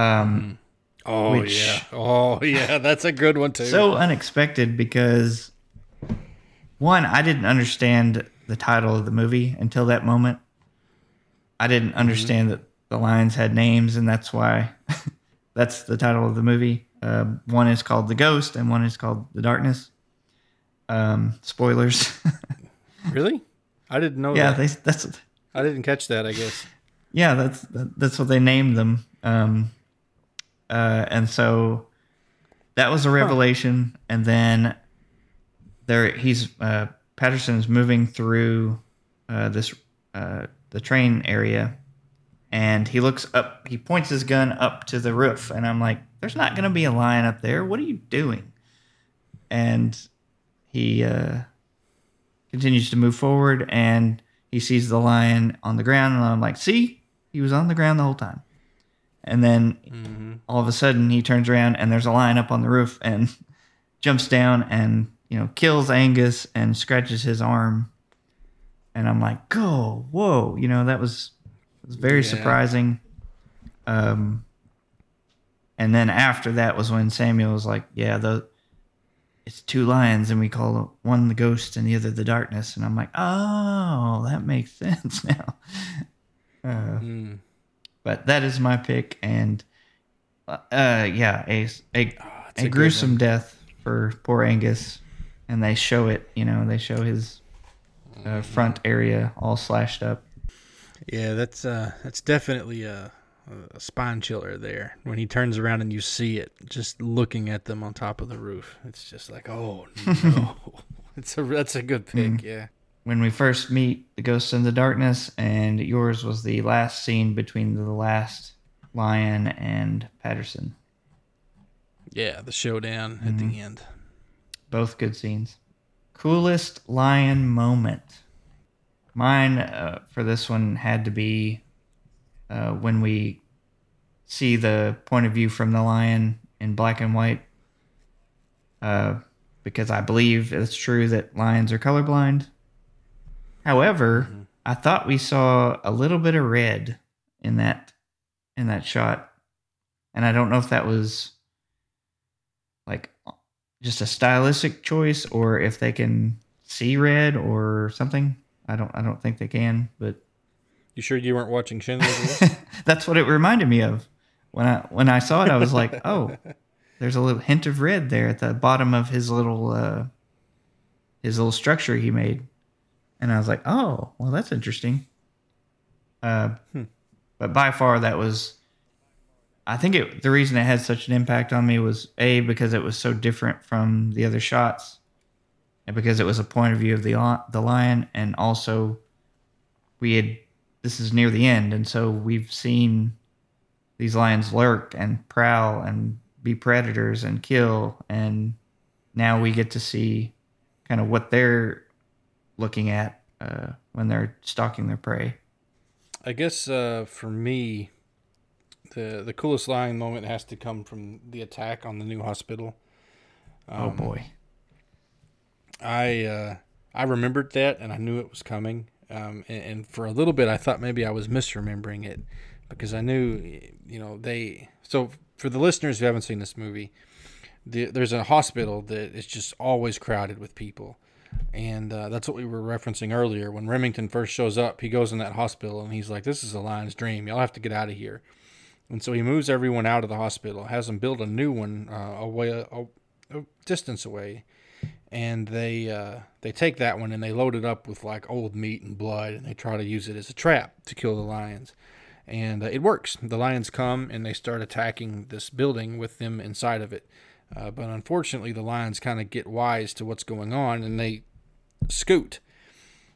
Um, oh Which- yeah, oh yeah, that's a good one too. so unexpected because one, I didn't understand the title of the movie until that moment. I didn't understand that the lions had names, and that's why that's the title of the movie. Um, one is called The Ghost, and one is called The Darkness. Um, spoilers. really, I didn't know. yeah, that. they, that's I didn't catch that. I guess. yeah, that's that's what they named them. Um, uh, and so that was a revelation. And then there, he's uh, Patterson's moving through uh, this uh, the train area, and he looks up. He points his gun up to the roof, and I'm like, "There's not going to be a lion up there. What are you doing?" And he uh, continues to move forward, and he sees the lion on the ground, and I'm like, "See, he was on the ground the whole time." And then all of a sudden, he turns around, and there's a lion up on the roof, and jumps down and you know kills Angus and scratches his arm. And I'm like, "Go, whoa!" You know that was was very Yeah. surprising. Um, and then after that was when Samuel was like, "Yeah, the it's two lions, and we call one the ghost and the other the darkness." And I'm like, "Oh, that makes sense now." Uh, Mm. But that is my pick, and uh, yeah, a a, it's a, a gruesome death for poor Angus, and they show it. You know, they show his uh, front area all slashed up. Yeah, that's uh, that's definitely a, a spine chiller there. When he turns around and you see it, just looking at them on top of the roof, it's just like, oh no, it's a that's a good pick. Mm. Yeah, when we first meet the ghosts in the darkness, and yours was the last scene between the last lion and Patterson. yeah, the showdown at the end. Both good scenes. Coolest lion moment. Mine uh, for this one had to be uh, when we see the point of view from the lion in black and white. Uh, because I believe it's true that lions are colorblind. However, I thought we saw a little bit of red in that in that shot, and I don't know if that was like just a stylistic choice or if they can see red or something. I don't I don't think they can, but You sure you weren't watching Schindler's List? that's what it reminded me of. When I when I saw it, I was like, "Oh, there's a little hint of red there at the bottom of his little uh, his little structure he made," and I was like, "Oh, well, that's interesting." Uh, but by far, that was. I think it. The reason it had such an impact on me was a because it was so different from the other shots, and because it was a point of view of the the lion, and also we had. This is near the end, and so we've seen these lions lurk and prowl and be predators and kill and now we get to see kind of what they're looking at uh, when they're stalking their prey I guess uh, for me, the the coolest lion moment has to come from the attack on the new hospital. oh boy I uh, I remembered that and I knew it was coming. Um, and, and for a little bit, I thought maybe I was misremembering it because I knew, you know, they. So for the listeners who haven't seen this movie, the, there's a hospital that is just always crowded with people. And uh, that's what we were referencing earlier. When Remington first shows up, he goes in that hospital and he's like, This is a lion's dream. Y'all have to get out of here. And so he moves everyone out of the hospital, has them build a new one uh, away, a, a distance away and they uh, they take that one and they load it up with like old meat and blood and they try to use it as a trap to kill the lions and uh, it works the lions come and they start attacking this building with them inside of it uh, but unfortunately the lions kind of get wise to what's going on and they scoot.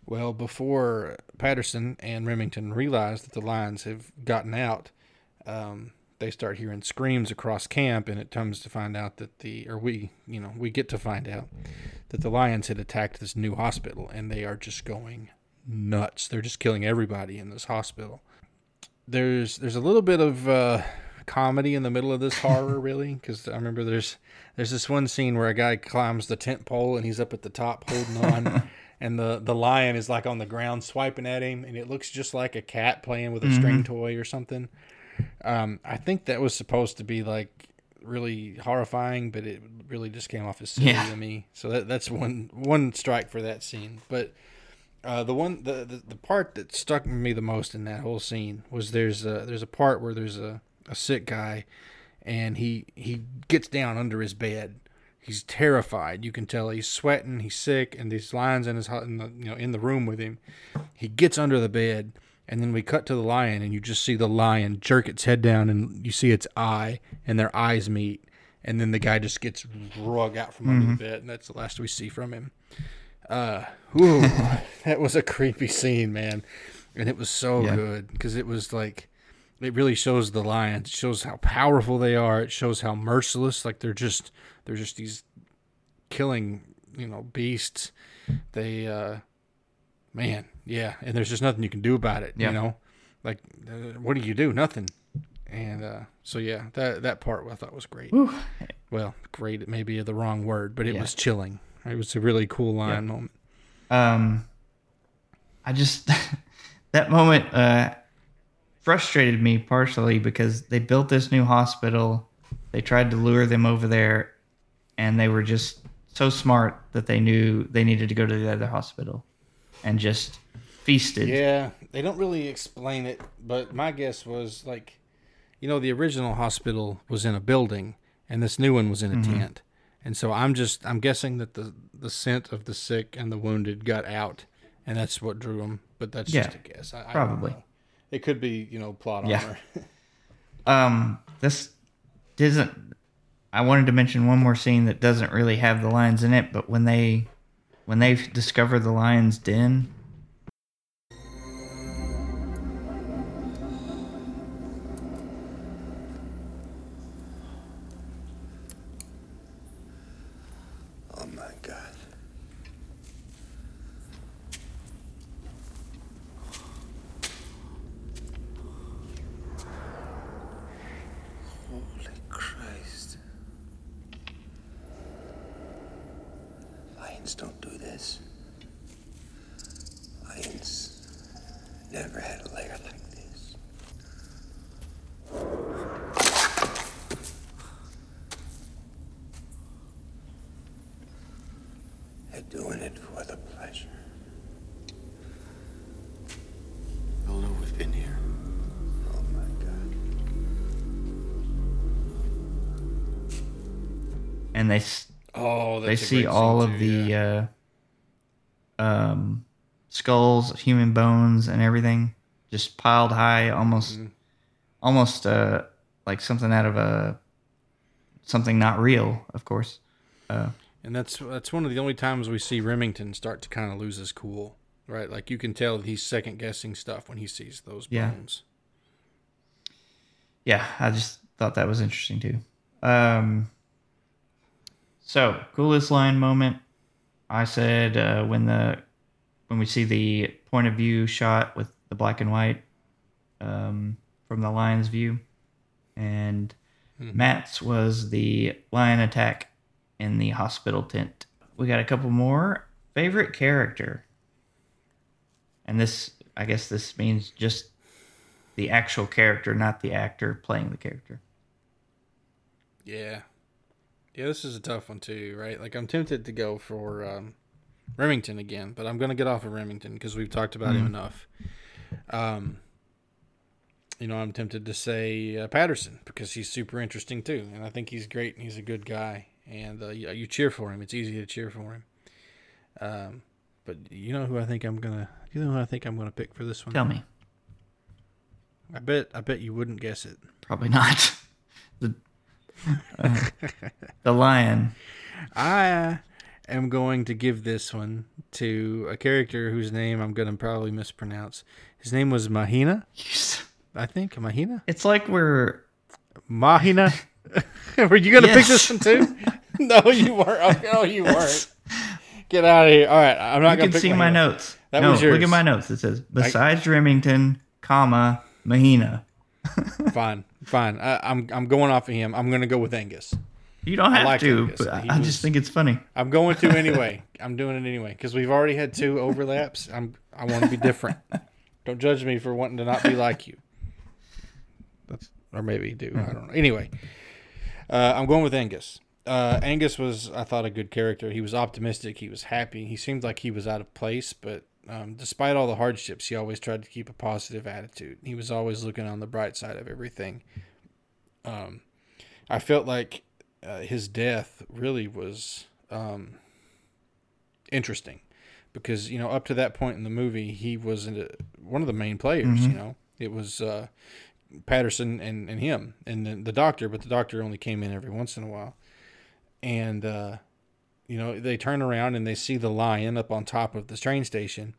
Well before patterson and remington realize that the lions have gotten out um, they start hearing screams across camp and it comes to find out that the or we you know we get to find out that the lions had attacked this new hospital and they are just going nuts. They're just killing everybody in this hospital. There's there's a little bit of uh, comedy in the middle of this horror really because i remember there's there's this one scene where a guy climbs the tent pole and he's up at the top holding on and the the lion is like on the ground swiping at him and it looks just like a cat playing with a string toy or something um, I think that was supposed to be like really horrifying, but it really just came off as silly Yeah. to me. So that that's one one strike for that scene. But uh, the one the, the the part that stuck with me the most in that whole scene was there's a there's a part where there's a, a sick guy, and he he gets down under his bed. He's terrified. You can tell he's sweating. He's sick, and these lions in his in the you know in the room with him. He gets under the bed, and then we cut to the lion, and you just see the lion jerk its head down, and you see its eye, and their eyes meet, and then the guy just gets rug out from under the bed, and that's the last we see from him. Uh, whew, that was a creepy scene, man, and it was so Yeah. good because it was like, it really shows the lions, it shows how powerful they are, it shows how merciless, like they're just they're just these killing, you know, beasts. They, uh, man, yeah, and there's just nothing you can do about it. Yeah. You know, like uh, what do you do? Nothing. And uh, so yeah, that that part I thought was great. Well, great It may be the wrong word, but it Yeah. was chilling. It was a really cool line moment. um i just that moment uh frustrated me partially because they built this new hospital they tried to lure them over there and they were just so smart that they knew they needed to go to the other hospital and just feasted Yeah, they don't really explain it, but my guess was like, you know, the original hospital was in a building, and this new one was in a Mm-hmm. tent, and so I'm just I'm guessing that the the scent of the sick and the wounded got out, and that's what drew them. But that's just a guess. I, I probably. know. It could be you know plot Yeah. armor. Um, this doesn't. I wanted to mention one more scene that doesn't really have the lions in it, but when they when they discover the lion's den, see all of too, the uh, um, skulls, human bones, and everything just piled high, almost, Mm-hmm. almost uh, like something out of a something not real, of course. Uh, And that's that's one of the only times we see Remington start to kind of lose his cool, right? Like you can tell that he's second guessing stuff when he sees those Yeah. bones. yeah, I just thought that was interesting too. Um, so coolest line moment, I said uh, when the when we see the point of view shot with the black and white um, from the lion's view, and Matt's was the lion attack in the hospital tent. We got a couple more favorite character, and this I guess this means just the actual character, not the actor playing the character. Yeah. Yeah, this is a tough one too, right? Like I'm tempted to go for um, Remington again, but I'm gonna get off of Remington because we've talked about him Mhm. enough. Um, you know, I'm tempted to say uh, Patterson because he's super interesting too, and I think he's great and he's a good guy, and uh, you, you cheer for him. It's easy to cheer for him. Um, but you know who I think I'm gonna, you know who I think I'm gonna pick for this one. Tell me. I bet, I bet you wouldn't guess it. Probably not. the uh, the lion. I am going to give this one to a character whose name I'm going to probably mispronounce. His name was Mahina. I think Mahina. It's like we're Mahina. Were you going to pick this one too? no, you weren't. No, you weren't. Get out of here. All right, I'm not you can to see my notes. That no, was yours. look at my notes. It says besides Remington, comma Mahina. Fine, fine. I, I'm I'm going off of him. I'm going to go with Angus. You don't have like to, Angus. but He I was- just think it's funny. I'm going to anyway. I'm doing it anyway because we've already had two overlaps. I'm I want to be different. don't judge me for wanting to not be like you. That's or maybe do I don't know. Anyway, uh, I'm going with Angus. Uh, Angus was I thought a good character. He was optimistic. He was happy. He seemed like he was out of place, but um, despite all the hardships, he always tried to keep a positive attitude. He was always looking on the bright side of everything. Um, I felt like uh, his death really was um, interesting because you know up to that point in the movie he was in one of the main players. You Mhm. know, it was uh, Patterson and, and him and then the doctor, but the doctor only came in every once in a while. And uh, you know they turn around and they see the lion up on top of the train station.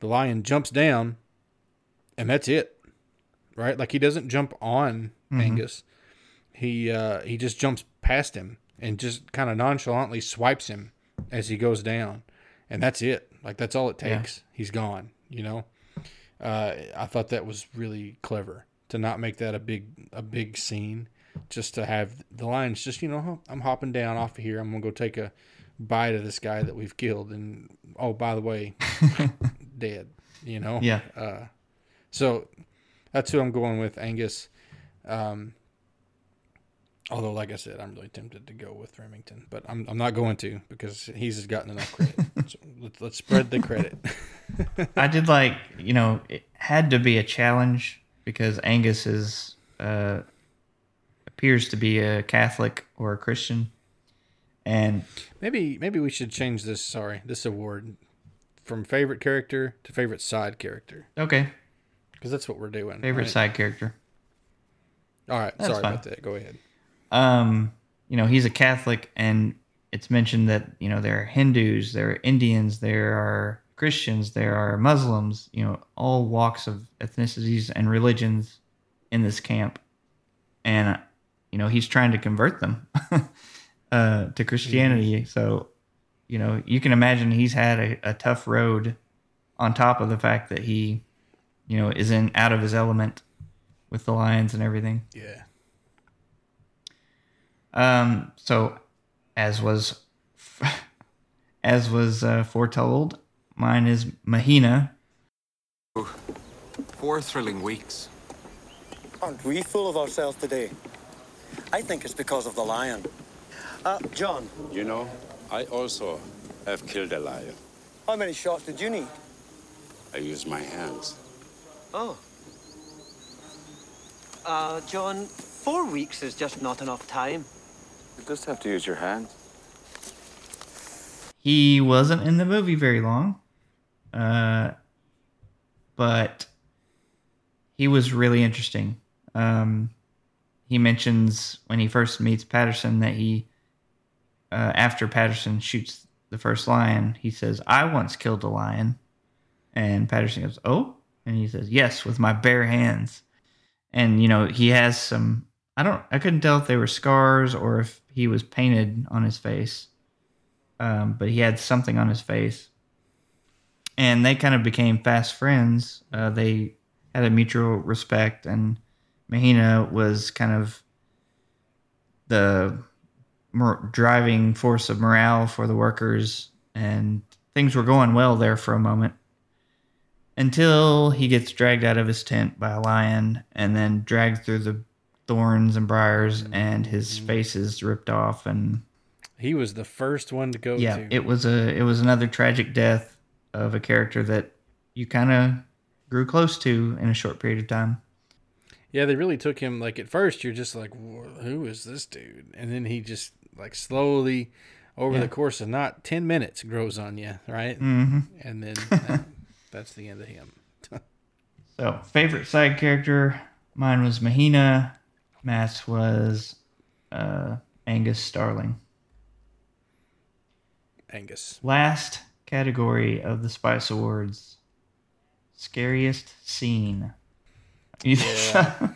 The lion jumps down, and that's it. Right, like he doesn't jump on Mhm. Angus he uh, he just jumps past him and just kind of nonchalantly swipes him as he goes down, and that's it. Like that's all it Yeah. takes. He's gone. You know, uh, I thought that was really clever to not make that a big a big scene, just to have the lions just you know I'm hopping down off of here. I'm gonna go take a bite to this guy that we've killed, and oh by the way, dead. You know. Yeah. Uh, so that's who I'm going with, Angus. Um, Although, like I said, I'm really tempted to go with Remington, but I'm, I'm not going to because he's gotten enough credit. so let's, let's spread the credit. I did like, you know, it had to be a challenge because Angus is uh, appears to be a Catholic or a Christian, and maybe maybe we should change this. Sorry, this award from favorite character to favorite side character okay, because that's what we're doing. favorite right? side character. All right, That's sorry fine. about that. Go ahead. um, you know, he's a Catholic, and it's mentioned that you know there are Hindus, there are Indians, there are Christians, there are Muslims. You know, all walks of ethnicities and religions in this camp, and uh, you know he's trying to convert them uh, to Christianity. So, you know, you can imagine he's had a, a tough road. On top of the fact that he, you know, is in out of his element with the lions and everything. Yeah. Um, so, as was, as was uh, foretold, mine is Mahina Four thrilling weeks. Aren't we full of ourselves today? I think it's because of the lion. Uh, John, You know, I also have killed a lion. how many shots did you need? I used my hands. Oh. Uh, John, four weeks is just not enough time. You just have to use your hands. He wasn't in the movie very long, uh, but he was really interesting. Um, he mentions when he first meets Patterson that he, uh, after Patterson shoots the first lion, he says, "I once killed a lion," and Patterson goes, "Oh," and he says, "Yes, with my bare hands." And you know he has some. I don't. I couldn't tell if they were scars or if he was painted on his face um, but he had something on his face. And they kind of became fast friends. Uh, they had a mutual respect, and Mahina was kind of the mor- driving force of morale for the workers, and things were going well there for a moment until he gets dragged out of his tent by a lion and then dragged through the thorns and briars, mm-hmm. and his face is ripped off and He was the first one to go yeah to. it was a it was another tragic death of a character that you kind of grew close to in a short period of time Yeah, they really took him like at first you're just like who is this dude? And then he just like slowly over Yeah. the course of not 10 minutes grows on you, right? Mhm. And then that, that's the end of him. so favorite side character mine was mahina matt's was uh, angus starling Angus. last category of the spice awards scariest scene so?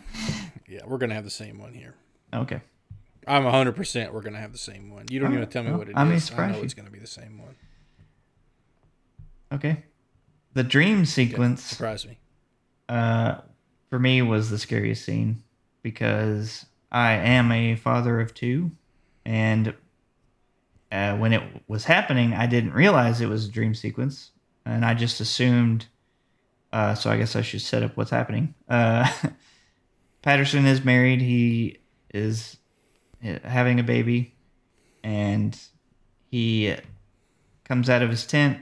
Yeah, we're going to have the same one here. okay I'm 100% we're going to have the same one. You don't even tell me well, what it is. I know you. it's going to be the same one. okay the dream sequence Surprise me. uh, for me was the scariest scene because I am a father of two, and uh, when it was happening, I didn't realize it was a dream sequence, and I just assumed. Uh, so I guess I should set up what's happening. Uh, Patterson is married. He is having a baby, and he comes out of his tent,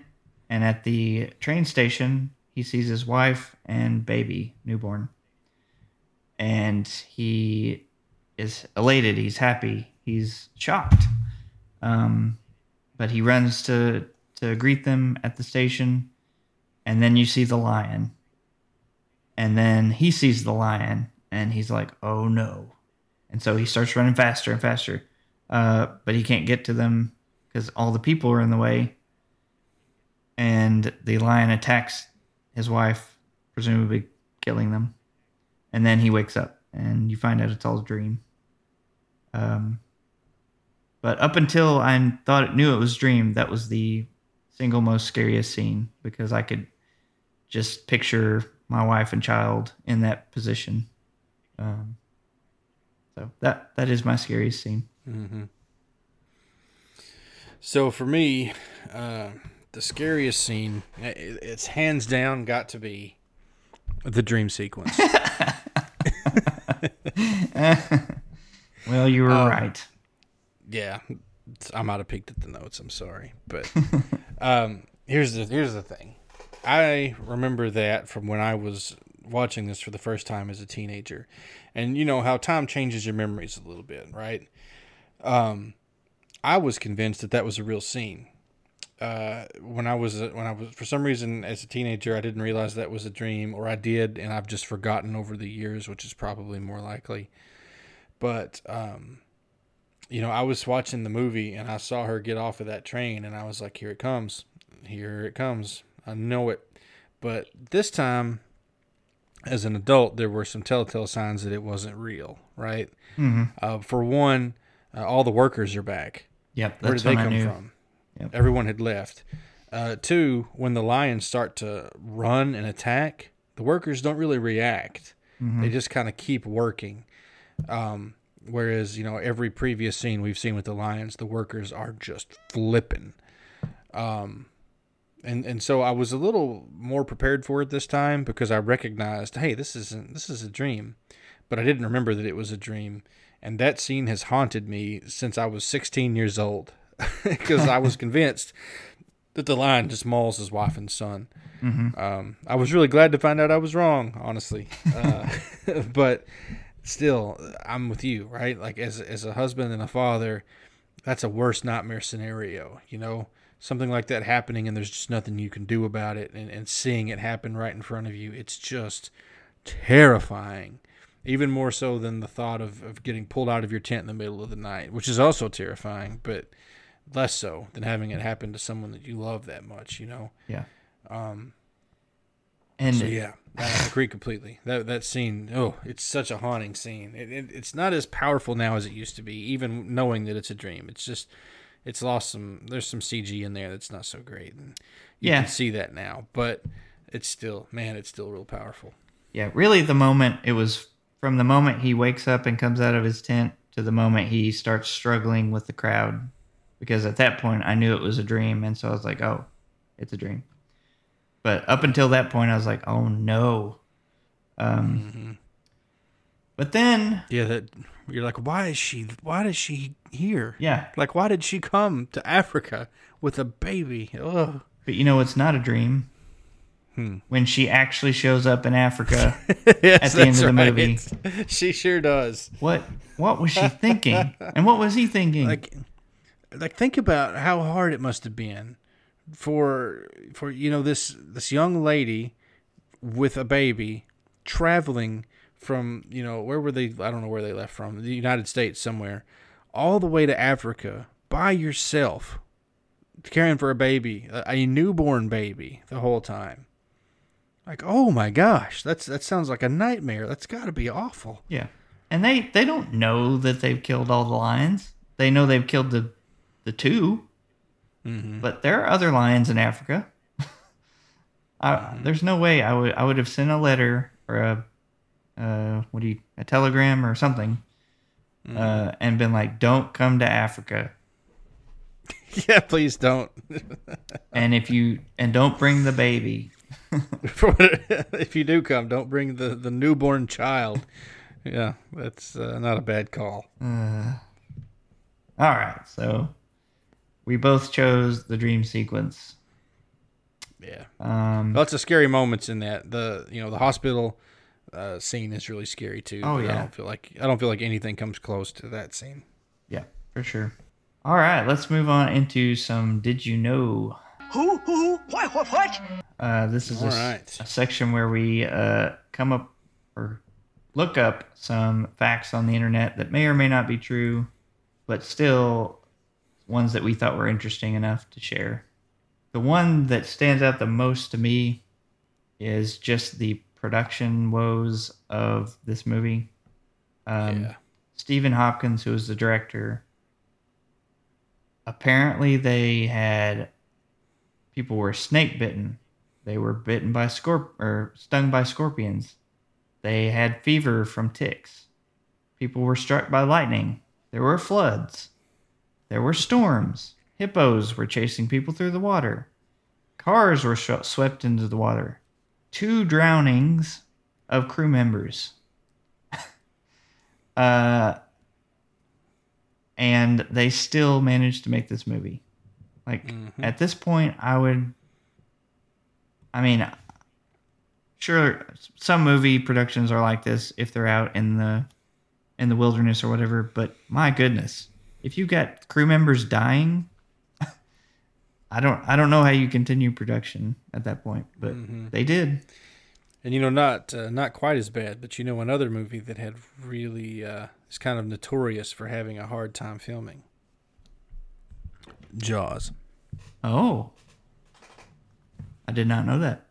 and at the train station, he sees his wife and baby, newborn. And he is elated. He's happy. He's shocked. Um, but he runs to, to greet them at the station. And then you see the lion. And then he sees the lion and he's like, oh no. And so he starts running faster and faster. Uh, but he can't get to them because all the people are in the way. And the lion attacks his wife, presumably killing them. And then he wakes up and you find out it's all a dream. Um, but up until I thought it knew it was a dream, that was the single most scariest scene because I could just picture my wife and child in that position. Um, so that that is my scariest scene. hmm So for me, uh, the scariest scene, it's hands down got to be the dream sequence. Well, you were Um, right. yeah, I might have peeked at the notes. I'm sorry, but um, here's the here's the thing. I remember that from when I was watching this for the first time as a teenager, and you know how time changes your memories a little bit, right? Um, I was convinced that that was a real scene. Uh, when I was when I was for some reason as a teenager, I didn't realize that was a dream, or I did, and I've just forgotten over the years, which is probably more likely. But um, you know, I was watching the movie and I saw her get off of that train, and I was like, "Here it comes, here it comes." I know it. But this time, as an adult, there were some telltale signs that it wasn't real. Right? Mhm. Uh, for one, uh, all the workers are back. Yep, Where did they come from? Yep. Everyone had left. Uh, two, when the lions start to run and attack, the workers don't really react. Mhm. They just kind of keep working. Um, whereas, you know, every previous scene we've seen with the lions, the workers are just flipping. Um, and and so I was a little more prepared for it this time because I recognized, hey, this isn't this is a dream, but I didn't remember that it was a dream, and that scene has haunted me since I was 16 years old because I was convinced that the lion just mauls his wife and son. Mhm. Um, I was really glad to find out I was wrong, honestly, uh, but still, I'm with you, right? Like as as a husband and a father, that's a worst nightmare scenario, you know something like that happening and there's just nothing you can do about it and, and seeing it happen right in front of you it's just terrifying. Even more so than the thought of, of getting pulled out of your tent in the middle of the night which is also terrifying but less so than having it happen to someone that you love that much you know? Yeah. um And so yeah I agree completely. That that scene oh it's such a haunting scene. It, it, it's not as powerful now as it used to be even knowing that it's a dream. It's just it's lost some there's some cg in there that's not so great and you Yeah. can see that now but it's still man it's still real powerful Yeah, really, the moment it was from the moment he wakes up and comes out of his tent to the moment he starts struggling with the crowd. Because at that point, I knew it was a dream. And so I was like, oh, it's a dream. But up until that point, I was like, oh no. Um, But then, yeah that you're like why is she why is she here Yeah. like why did she come to africa with a baby Ugh. but you know, it's not a dream. Hmm. When she actually shows up in Africa Yes, at the end of the right. movie. she sure does What what was she thinking? and what was he thinking? like like think about how hard it must have been for for you know this this young lady with a baby traveling from you know where were they I don't know where they left from the United States somewhere all the way to Africa by yourself caring for a baby a, a newborn baby the whole time like oh my gosh that's that sounds like a nightmare that's got to be awful Yeah. And they they don't know that they've killed all the lions. They know they've killed the the 2 Mm-hmm. But there are other lions in Africa. I, Mm-hmm. There's no way I would I would have sent a letter or a uh what do you a telegram or something Mm-hmm. uh and been like don't come to Africa yeah please don't and if you and don't bring the baby. if you do come, don't bring the, the newborn child. Yeah, that's uh, not a bad call. Uh, all right. So we both chose the dream sequence. Yeah. Um Lots of scary moments in that. The you know the hospital uh, scene is really scary too. Oh, yeah. I don't feel like I don't feel like anything comes close to that scene. Yeah, for sure. All right, let's move on into some Did You Know? Who? Who? What? What? What? Uh, this is a, right. a section where we uh, come up or look up some facts on the internet that may or may not be true, but still ones that we thought were interesting enough to share. The one that stands out the most to me is just the production woes of this movie. Um, Yeah. Stephen Hopkins, who was the director, apparently they had people were snake bitten. They were bitten by scorp or stung by scorpions. They had fever from ticks. People were struck by lightning. There were floods. There were storms. Hippos were chasing people through the water. Cars were sh- swept into the water. Two drownings of crew members. uh, and they still managed to make this movie. Like at this point, I would. I mean, sure, some movie productions are like this if they're out in the in the wilderness or whatever. But my goodness, if you've got crew members dying, I don't I don't know how you continue production at that point. But they did. And you know, not uh, not quite as bad, but you know, another movie that had really uh, is kind of notorious for having a hard time filming. Jaws. Oh, I did not know that.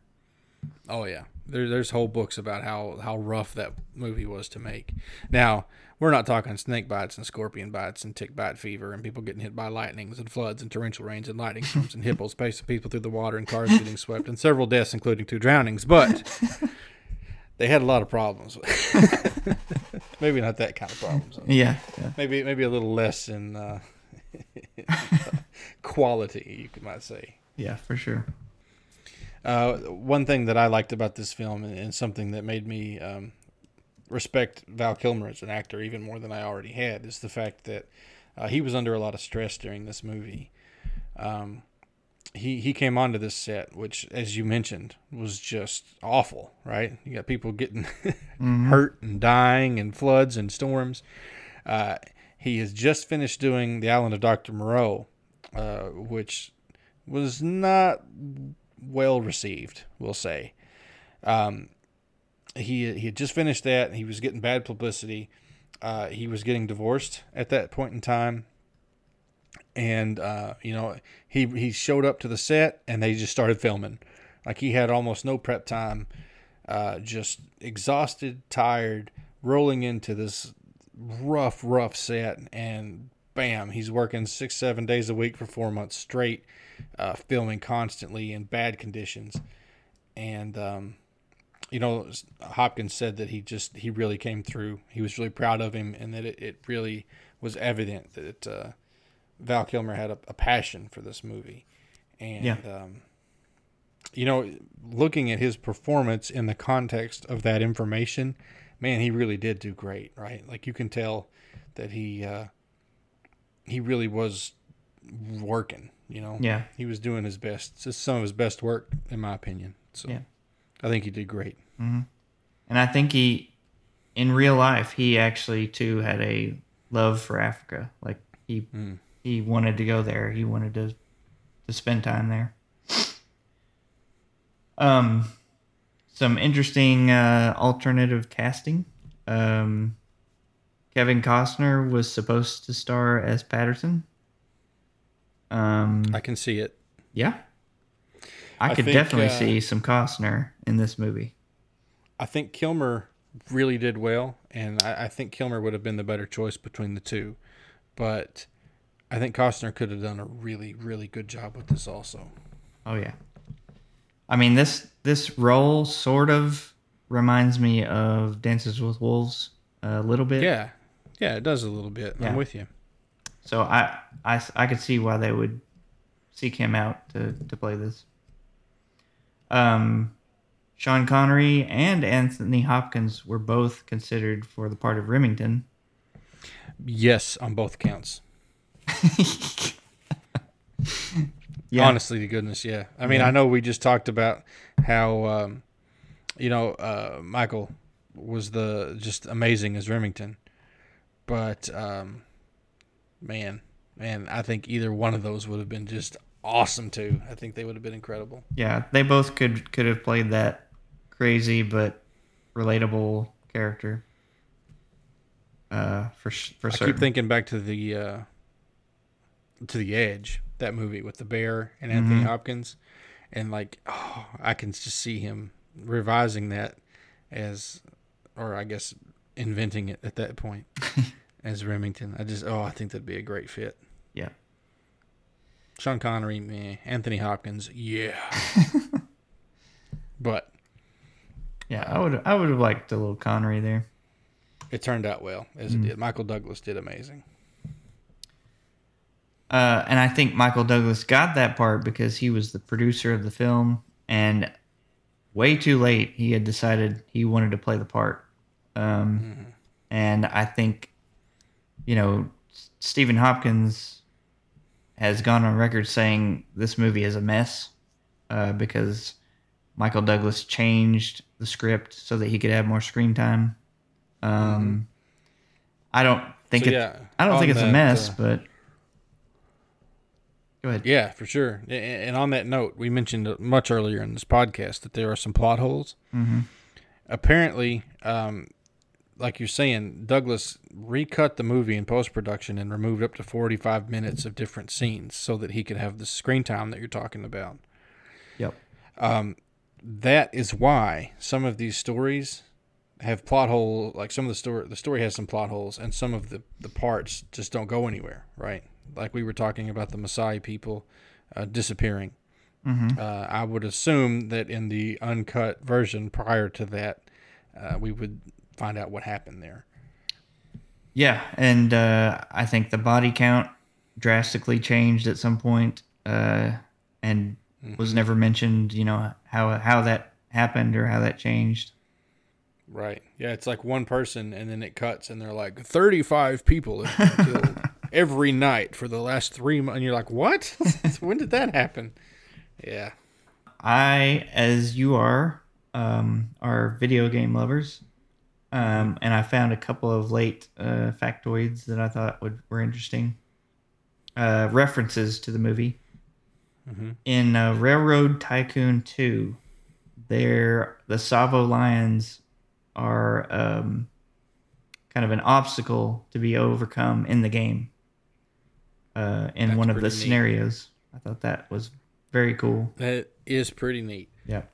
Oh yeah, there, there's whole books about how how rough that movie was to make. Now we're not talking snake bites and scorpion bites and tick bite fever and people getting hit by lightnings and floods and torrential rains and lightning storms and hippos chasing people through the water and cars getting swept and several deaths, including two drownings. But they had a lot of problems. maybe not that kind of problems. Yeah, yeah. Maybe maybe a little less in uh, quality, you might say. Yeah, for sure. Uh, one thing that I liked about this film, and, and something that made me um, respect Val Kilmer as an actor even more than I already had, is the fact that uh, he was under a lot of stress during this movie. Um, he he came onto this set, which, as you mentioned, was just awful. Right? You got people getting hurt and dying, and floods and storms. Uh, he has just finished doing the Island of Doctor Moreau, uh, which was not well received, we'll say. Um, he he had just finished that. He was getting bad publicity. Uh, he was getting divorced at that point in time, and uh, you know he he showed up to the set and they just started filming. Like he had almost no prep time. Uh, just exhausted, tired, rolling into this rough, rough set, and bam, he's working six, seven days a week for four months straight, uh, filming constantly in bad conditions. And, um, you know, Hopkins said that he just, he really came through. He was really proud of him, and that it, it really was evident that uh, Val Kilmer had a, a, passion for this movie. And, Yeah. um, you know, looking at his performance in the context of that information, man, he really did do great, right? Like you can tell that he uh, he really was working. You know, Yeah. he was doing his best. It's some of his best work, in my opinion. So, Yeah. I think he did great. And I think he, in real life, he actually too had a love for Africa. Like he he wanted to go there. He wanted to to spend time there. Um, some interesting uh, alternative casting. Um, Kevin Costner was supposed to star as Patterson. Um, I can see it. yeah, I, I could think, definitely uh, see some Costner in this movie. I think Kilmer really did well, and I, I think Kilmer would have been the better choice between the two. But I think Costner could have done a really, really good job with this also. Oh yeah. I mean this this role sort of reminds me of Dances with Wolves a little bit. Yeah, yeah, it does a little bit. Yeah. I'm with you. So I, I I could see why they would seek him out to to play this. Um, Sean Connery and Anthony Hopkins were both considered for the part of Remington. Yes, on both counts. Yeah. Honestly, to goodness, yeah. I mean, Yeah. I know we just talked about how, um, you know, uh, Michael was the just amazing as Remington, but um, man, man, I think either one of those would have been just awesome too. I think they would have been incredible. Yeah, they both could could have played that crazy but relatable character. Uh, for for I certain. keep thinking back to the uh, to the Edge, that movie with the bear and Anthony Hopkins, and like, oh, I can just see him revising that as, or I guess inventing it at that point as Remington. I just, oh, I think that'd be a great fit. Yeah. Sean Connery, meh. Anthony Hopkins, yeah. but Yeah, I would I would have liked a little Connery there. it turned out well as it did. Michael Douglas did amazing. Uh, and I think Michael Douglas got that part because he was the producer of the film, and way too late he had decided he wanted to play the part. Um, And I think, you know, Stephen Hopkins has gone on record saying this movie is a mess uh, because Michael Douglas changed the script so that he could have more screen time. Um, I don't think So, it. yeah, I don't think it's a mess, uh, but go ahead. Yeah, for sure. And on that note, we mentioned much earlier in this podcast that there are some plot holes. Mm-hmm. Apparently, um, like you're saying, Douglas recut the movie in post production and removed up to 45 minutes of different scenes so that he could have the screen time that you're talking about. Yep. Um, That is why some of these stories have plot hole. Like some of the story, the story has some plot holes, and some of the the parts just don't go anywhere. Right? Like we were talking about the Maasai people uh, disappearing. Uh, I would assume that in the uncut version prior to that, uh, we would find out what happened there. Yeah, and uh, I think the body count drastically changed at some point, uh, and was never mentioned. You know how how that happened or how that changed. Right. Yeah, it's like one person, and then it cuts, and they're like, 35 people have been killed every night for the last three months. And you're like, what? when did that happen? Yeah. I, as you are, um, are video game lovers, um, and I found a couple of late uh, factoids that I thought would were interesting. Uh, references to the movie Mhm. in uh, Railroad Tycoon Two, there the Tsavo Lions are um, kind of an obstacle to be overcome in the game. Uh, in That's one of the neat. scenarios, I thought that was very cool. That is pretty neat. Yep.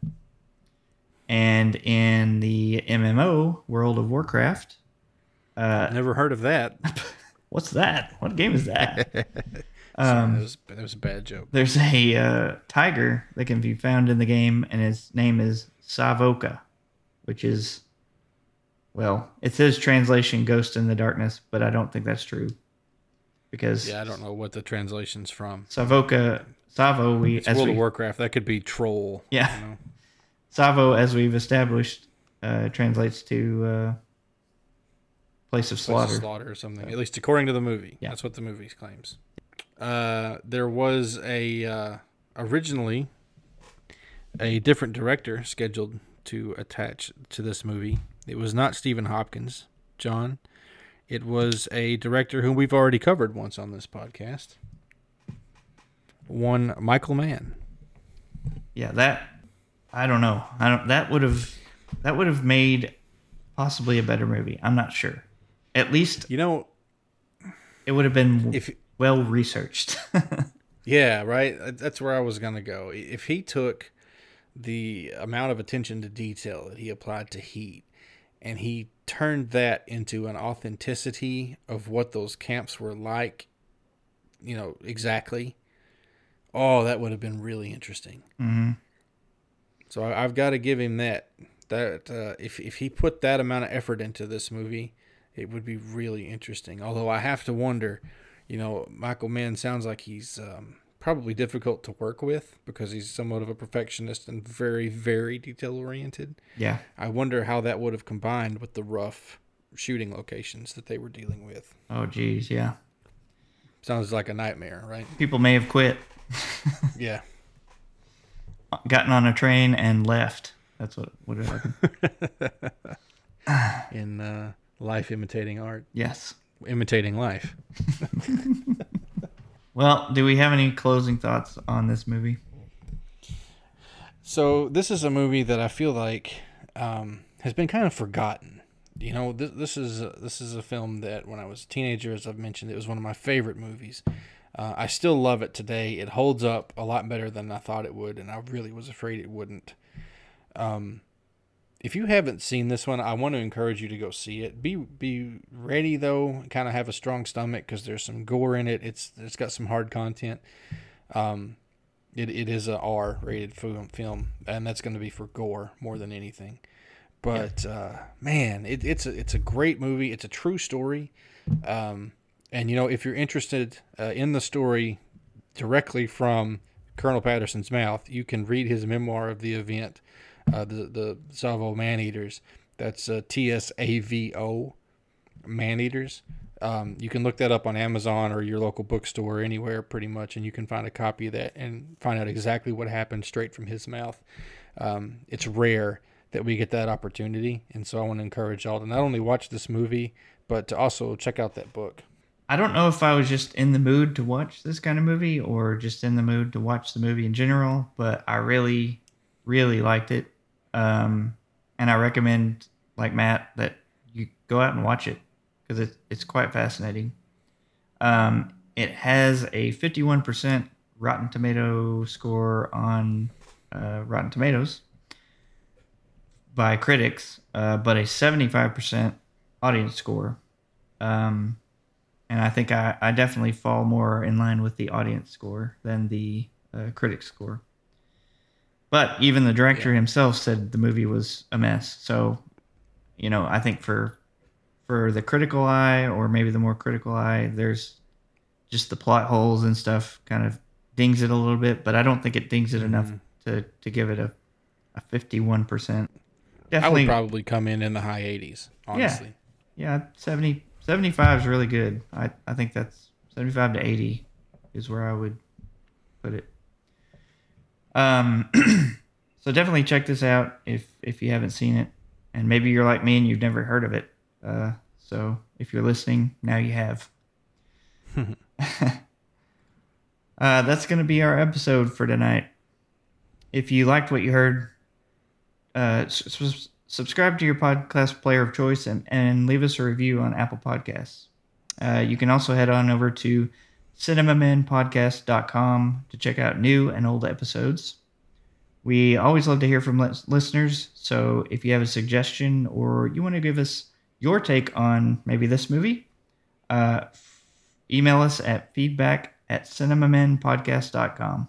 And in the MMO World of Warcraft, uh, Never heard of that. what's that? What game is that? that, um, was, that was a bad joke. there's a uh, tiger that can be found in the game, and his name is Savoka, which is, well, it says translation "Ghost in the Darkness," but I don't think that's true because Yeah, I don't know what the translation's from. Savoka, Tsavo, we It's as World we, of Warcraft. That could be troll. Yeah. you know? Tsavo, as we've established, uh, translates to uh, place of Place of slaughter. slaughter or something. At least according to the movie. Yeah. That's what the movie claims. Uh, there was a uh, originally a different director scheduled to attach to this movie. It was not Stephen Hopkins, John. It was a director whom we've already covered once on this podcast. One Michael Mann. Yeah, that I don't know. I don't. That would have that would have made possibly a better movie. I'm not sure. At least You know, it would have been if well researched. Yeah, right. Uh, That's where I was gonna go. If he took the amount of attention to detail that he applied to Heat, and he turned that into an authenticity of what those camps were like, you know exactly. Oh, that would have been really interesting. hmm So I, I've got to give him that. That uh, if if he put that amount of effort into this movie, it would be really interesting. Although I have to wonder, you know, Michael Mann sounds like he's um, probably difficult to work with because he's somewhat of a perfectionist and very very detail oriented. Yeah. I wonder how that would have combined with the rough shooting locations that they were dealing with. Oh, geez, yeah. Sounds like a nightmare, right? People may have quit, Yeah. Gotten on a train, and left. That's what would have happened. In uh, life imitating art, yes. imitating life. Well, do we have any closing thoughts on this movie? So this is a movie that I feel like um, has been kind of forgotten. You know, this, this is a, this is a film that when I was a teenager, as I've mentioned, it was one of my favorite movies. Uh, I still love it today. It holds up a lot better than I thought it would, and I really was afraid it wouldn't. Um, if you haven't seen this one, I want to encourage you to go see it. Be be ready though, kind of have a strong stomach because there's some gore in it. It's it's got some hard content. Um, it, it is a R rated film, film, and that's going to be for gore more than anything. But uh, man, it, it's a it's a great movie. It's a true story, um, and you know if you're interested uh, in the story directly from Colonel Patterson's mouth, you can read his memoir of the event, uh, the the Tsavo Man Eaters. That's uh, T S A V O Man Eaters. Um, you can look that up on Amazon or your local bookstore, anywhere pretty much, and you can find a copy of that and find out exactly what happened straight from his mouth. Um, it's rare that we get that opportunity, and so I want to encourage y'all to not only watch this movie, but to also check out that book. I don't know if I was just in the mood to watch this kind of movie or just in the mood to watch the movie in general, but I really, really liked it. Um, and I recommend, like Matt, that you go out and watch it because it, it's quite fascinating. Um, it has a 51% Rotten Tomato score on uh, Rotten Tomatoes by critics, uh, but a 75% audience score. Um, and I think I, I definitely fall more in line with the audience score than the uh, critic score. But even the director himself said the movie was a mess. So, you know, I think for for the critical eye or maybe the more critical eye, there's just the plot holes and stuff kind of dings it a little bit, but I don't think it dings it enough Mm-hmm. to to give it a a fifty one percent. I would Definitely, probably come in in the high 80s, honestly. yeah, 70, 75 is really good. I I think that's seventy five to eighty is where I would put it. Um, so definitely check this out if if you haven't seen it, and maybe you're like me and you've never heard of it. Uh, so if you're listening, now you have. uh, that's going to be our episode for tonight. If you liked what you heard, uh, s- s- subscribe to your podcast player of choice and, and leave us a review on Apple Podcasts. Uh, you can also head on over to cinemamenpodcast.com to check out new and old episodes. We always love to hear from listeners, so if you have a suggestion or you want to give us your take on maybe this movie, uh, email us at feedback at cinemamenpodcast.com.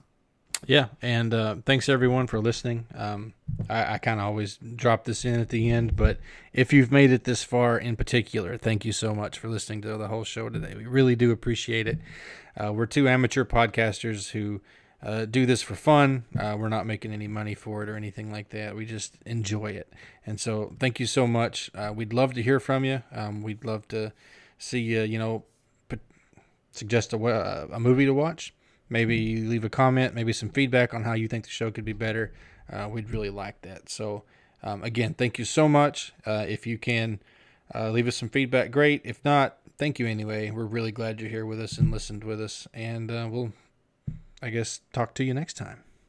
Yeah, and uh, thanks everyone for listening. Um, I, I kind of always drop this in at the end, but if you've made it this far in particular, thank you so much for listening to the whole show today. We really do appreciate it. Uh, we're two amateur podcasters who uh, do this for fun. Uh, we're not making any money for it or anything like that. We just enjoy it. And so, thank you so much. Uh, we'd love to hear from you. Um, we'd love to see you, you know, suggest a, a movie to watch. Maybe leave a comment, maybe some feedback on how you think the show could be better. Uh, we'd really like that. So, um, again, thank you so much. Uh, if you can uh, leave us some feedback, great. If not, thank you anyway. We're really glad you're here with us and listened with us. And uh, we'll, I guess, talk to you next time.